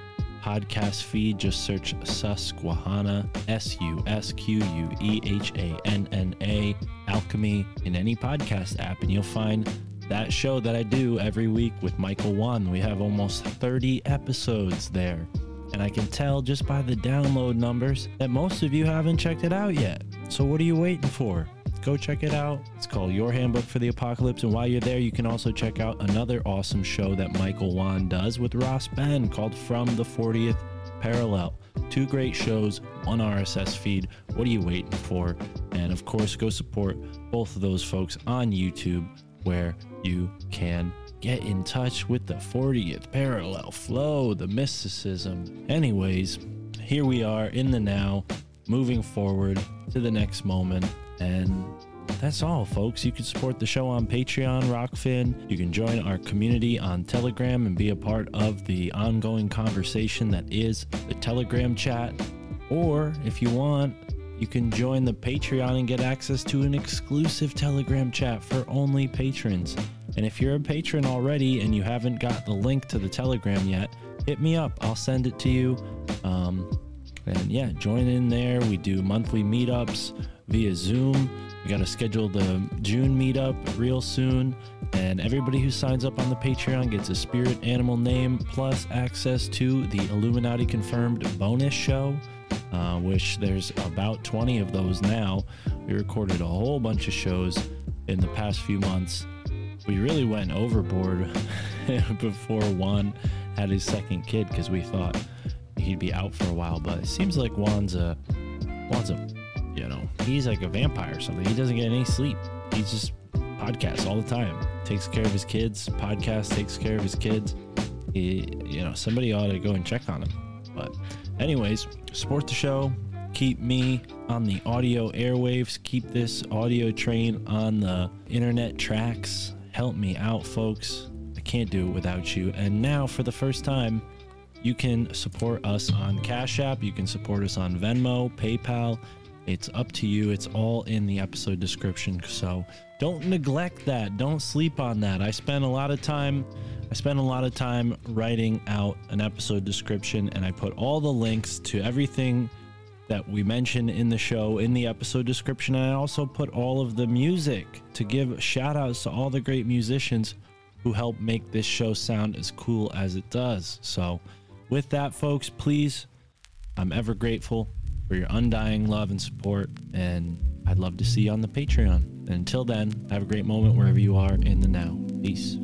Speaker 1: podcast feed. Just search Susquehanna, S U S Q U E H A N N A, Alchemy in any podcast app, and you'll find that show that I do every week with Michael Wan. We have almost 30 episodes there. And I can tell just by the download numbers that most of you haven't checked it out yet. So what are you waiting for? go check it out. It's called Your Handbook for the Apocalypse. And while you're there, you can also check out another awesome show that Michael Wan does with Ross Ben called From the 40th Parallel. Two great shows, one RSS feed. What are you waiting for? And of course, go support both of those folks on YouTube where you can get in touch with the 40th parallel flow, the mysticism. Anyways, here we are in the now, moving forward to the next moment. And that's all, folks. You can support the show on Patreon, Rokfin. You can join our community on Telegram and be a part of the ongoing conversation that is the Telegram chat. Or if you want, you can join the Patreon and get access to an exclusive Telegram chat for only patrons. And if you're a patron already and you haven't got the link to the Telegram yet, hit me up. I'll send it to you. Um, and yeah, join in there. We do monthly meetups via Zoom. We got to schedule the June meetup real soon. And everybody who signs up on the Patreon gets a spirit animal name plus access to the Illuminati confirmed bonus show, uh, which there's about 20 of those now. We recorded a whole bunch of shows in the past few months. We really went overboard before Juan had his second kid because we thought he'd be out for a while. But it seems like Juan's a Juan's a you know he's like a vampire or something. He doesn't get any sleep. He's just podcasts all the time. Takes care of his kids. Podcast takes care of his kids. He, you know, somebody ought to go and check on him. But, anyways, support the show. Keep me on the audio airwaves. Keep this audio train on the internet tracks. Help me out, folks. I can't do it without you. And now, for the first time, you can support us on Cash App. You can support us on Venmo, PayPal. It's up to you. It's all in the episode description. So don't neglect that. Don't sleep on that. I spent a lot of time. I spent a lot of time writing out an episode description, and I put all the links to everything that we mention in the show in the episode description. And I also put all of the music to give shout outs to all the great musicians who help make this show sound as cool as it does. So, with that, folks, please, I'm ever grateful for your undying love and support. And I'd love to see you on the Patreon. And until then, have a great moment wherever you are in the now. Peace.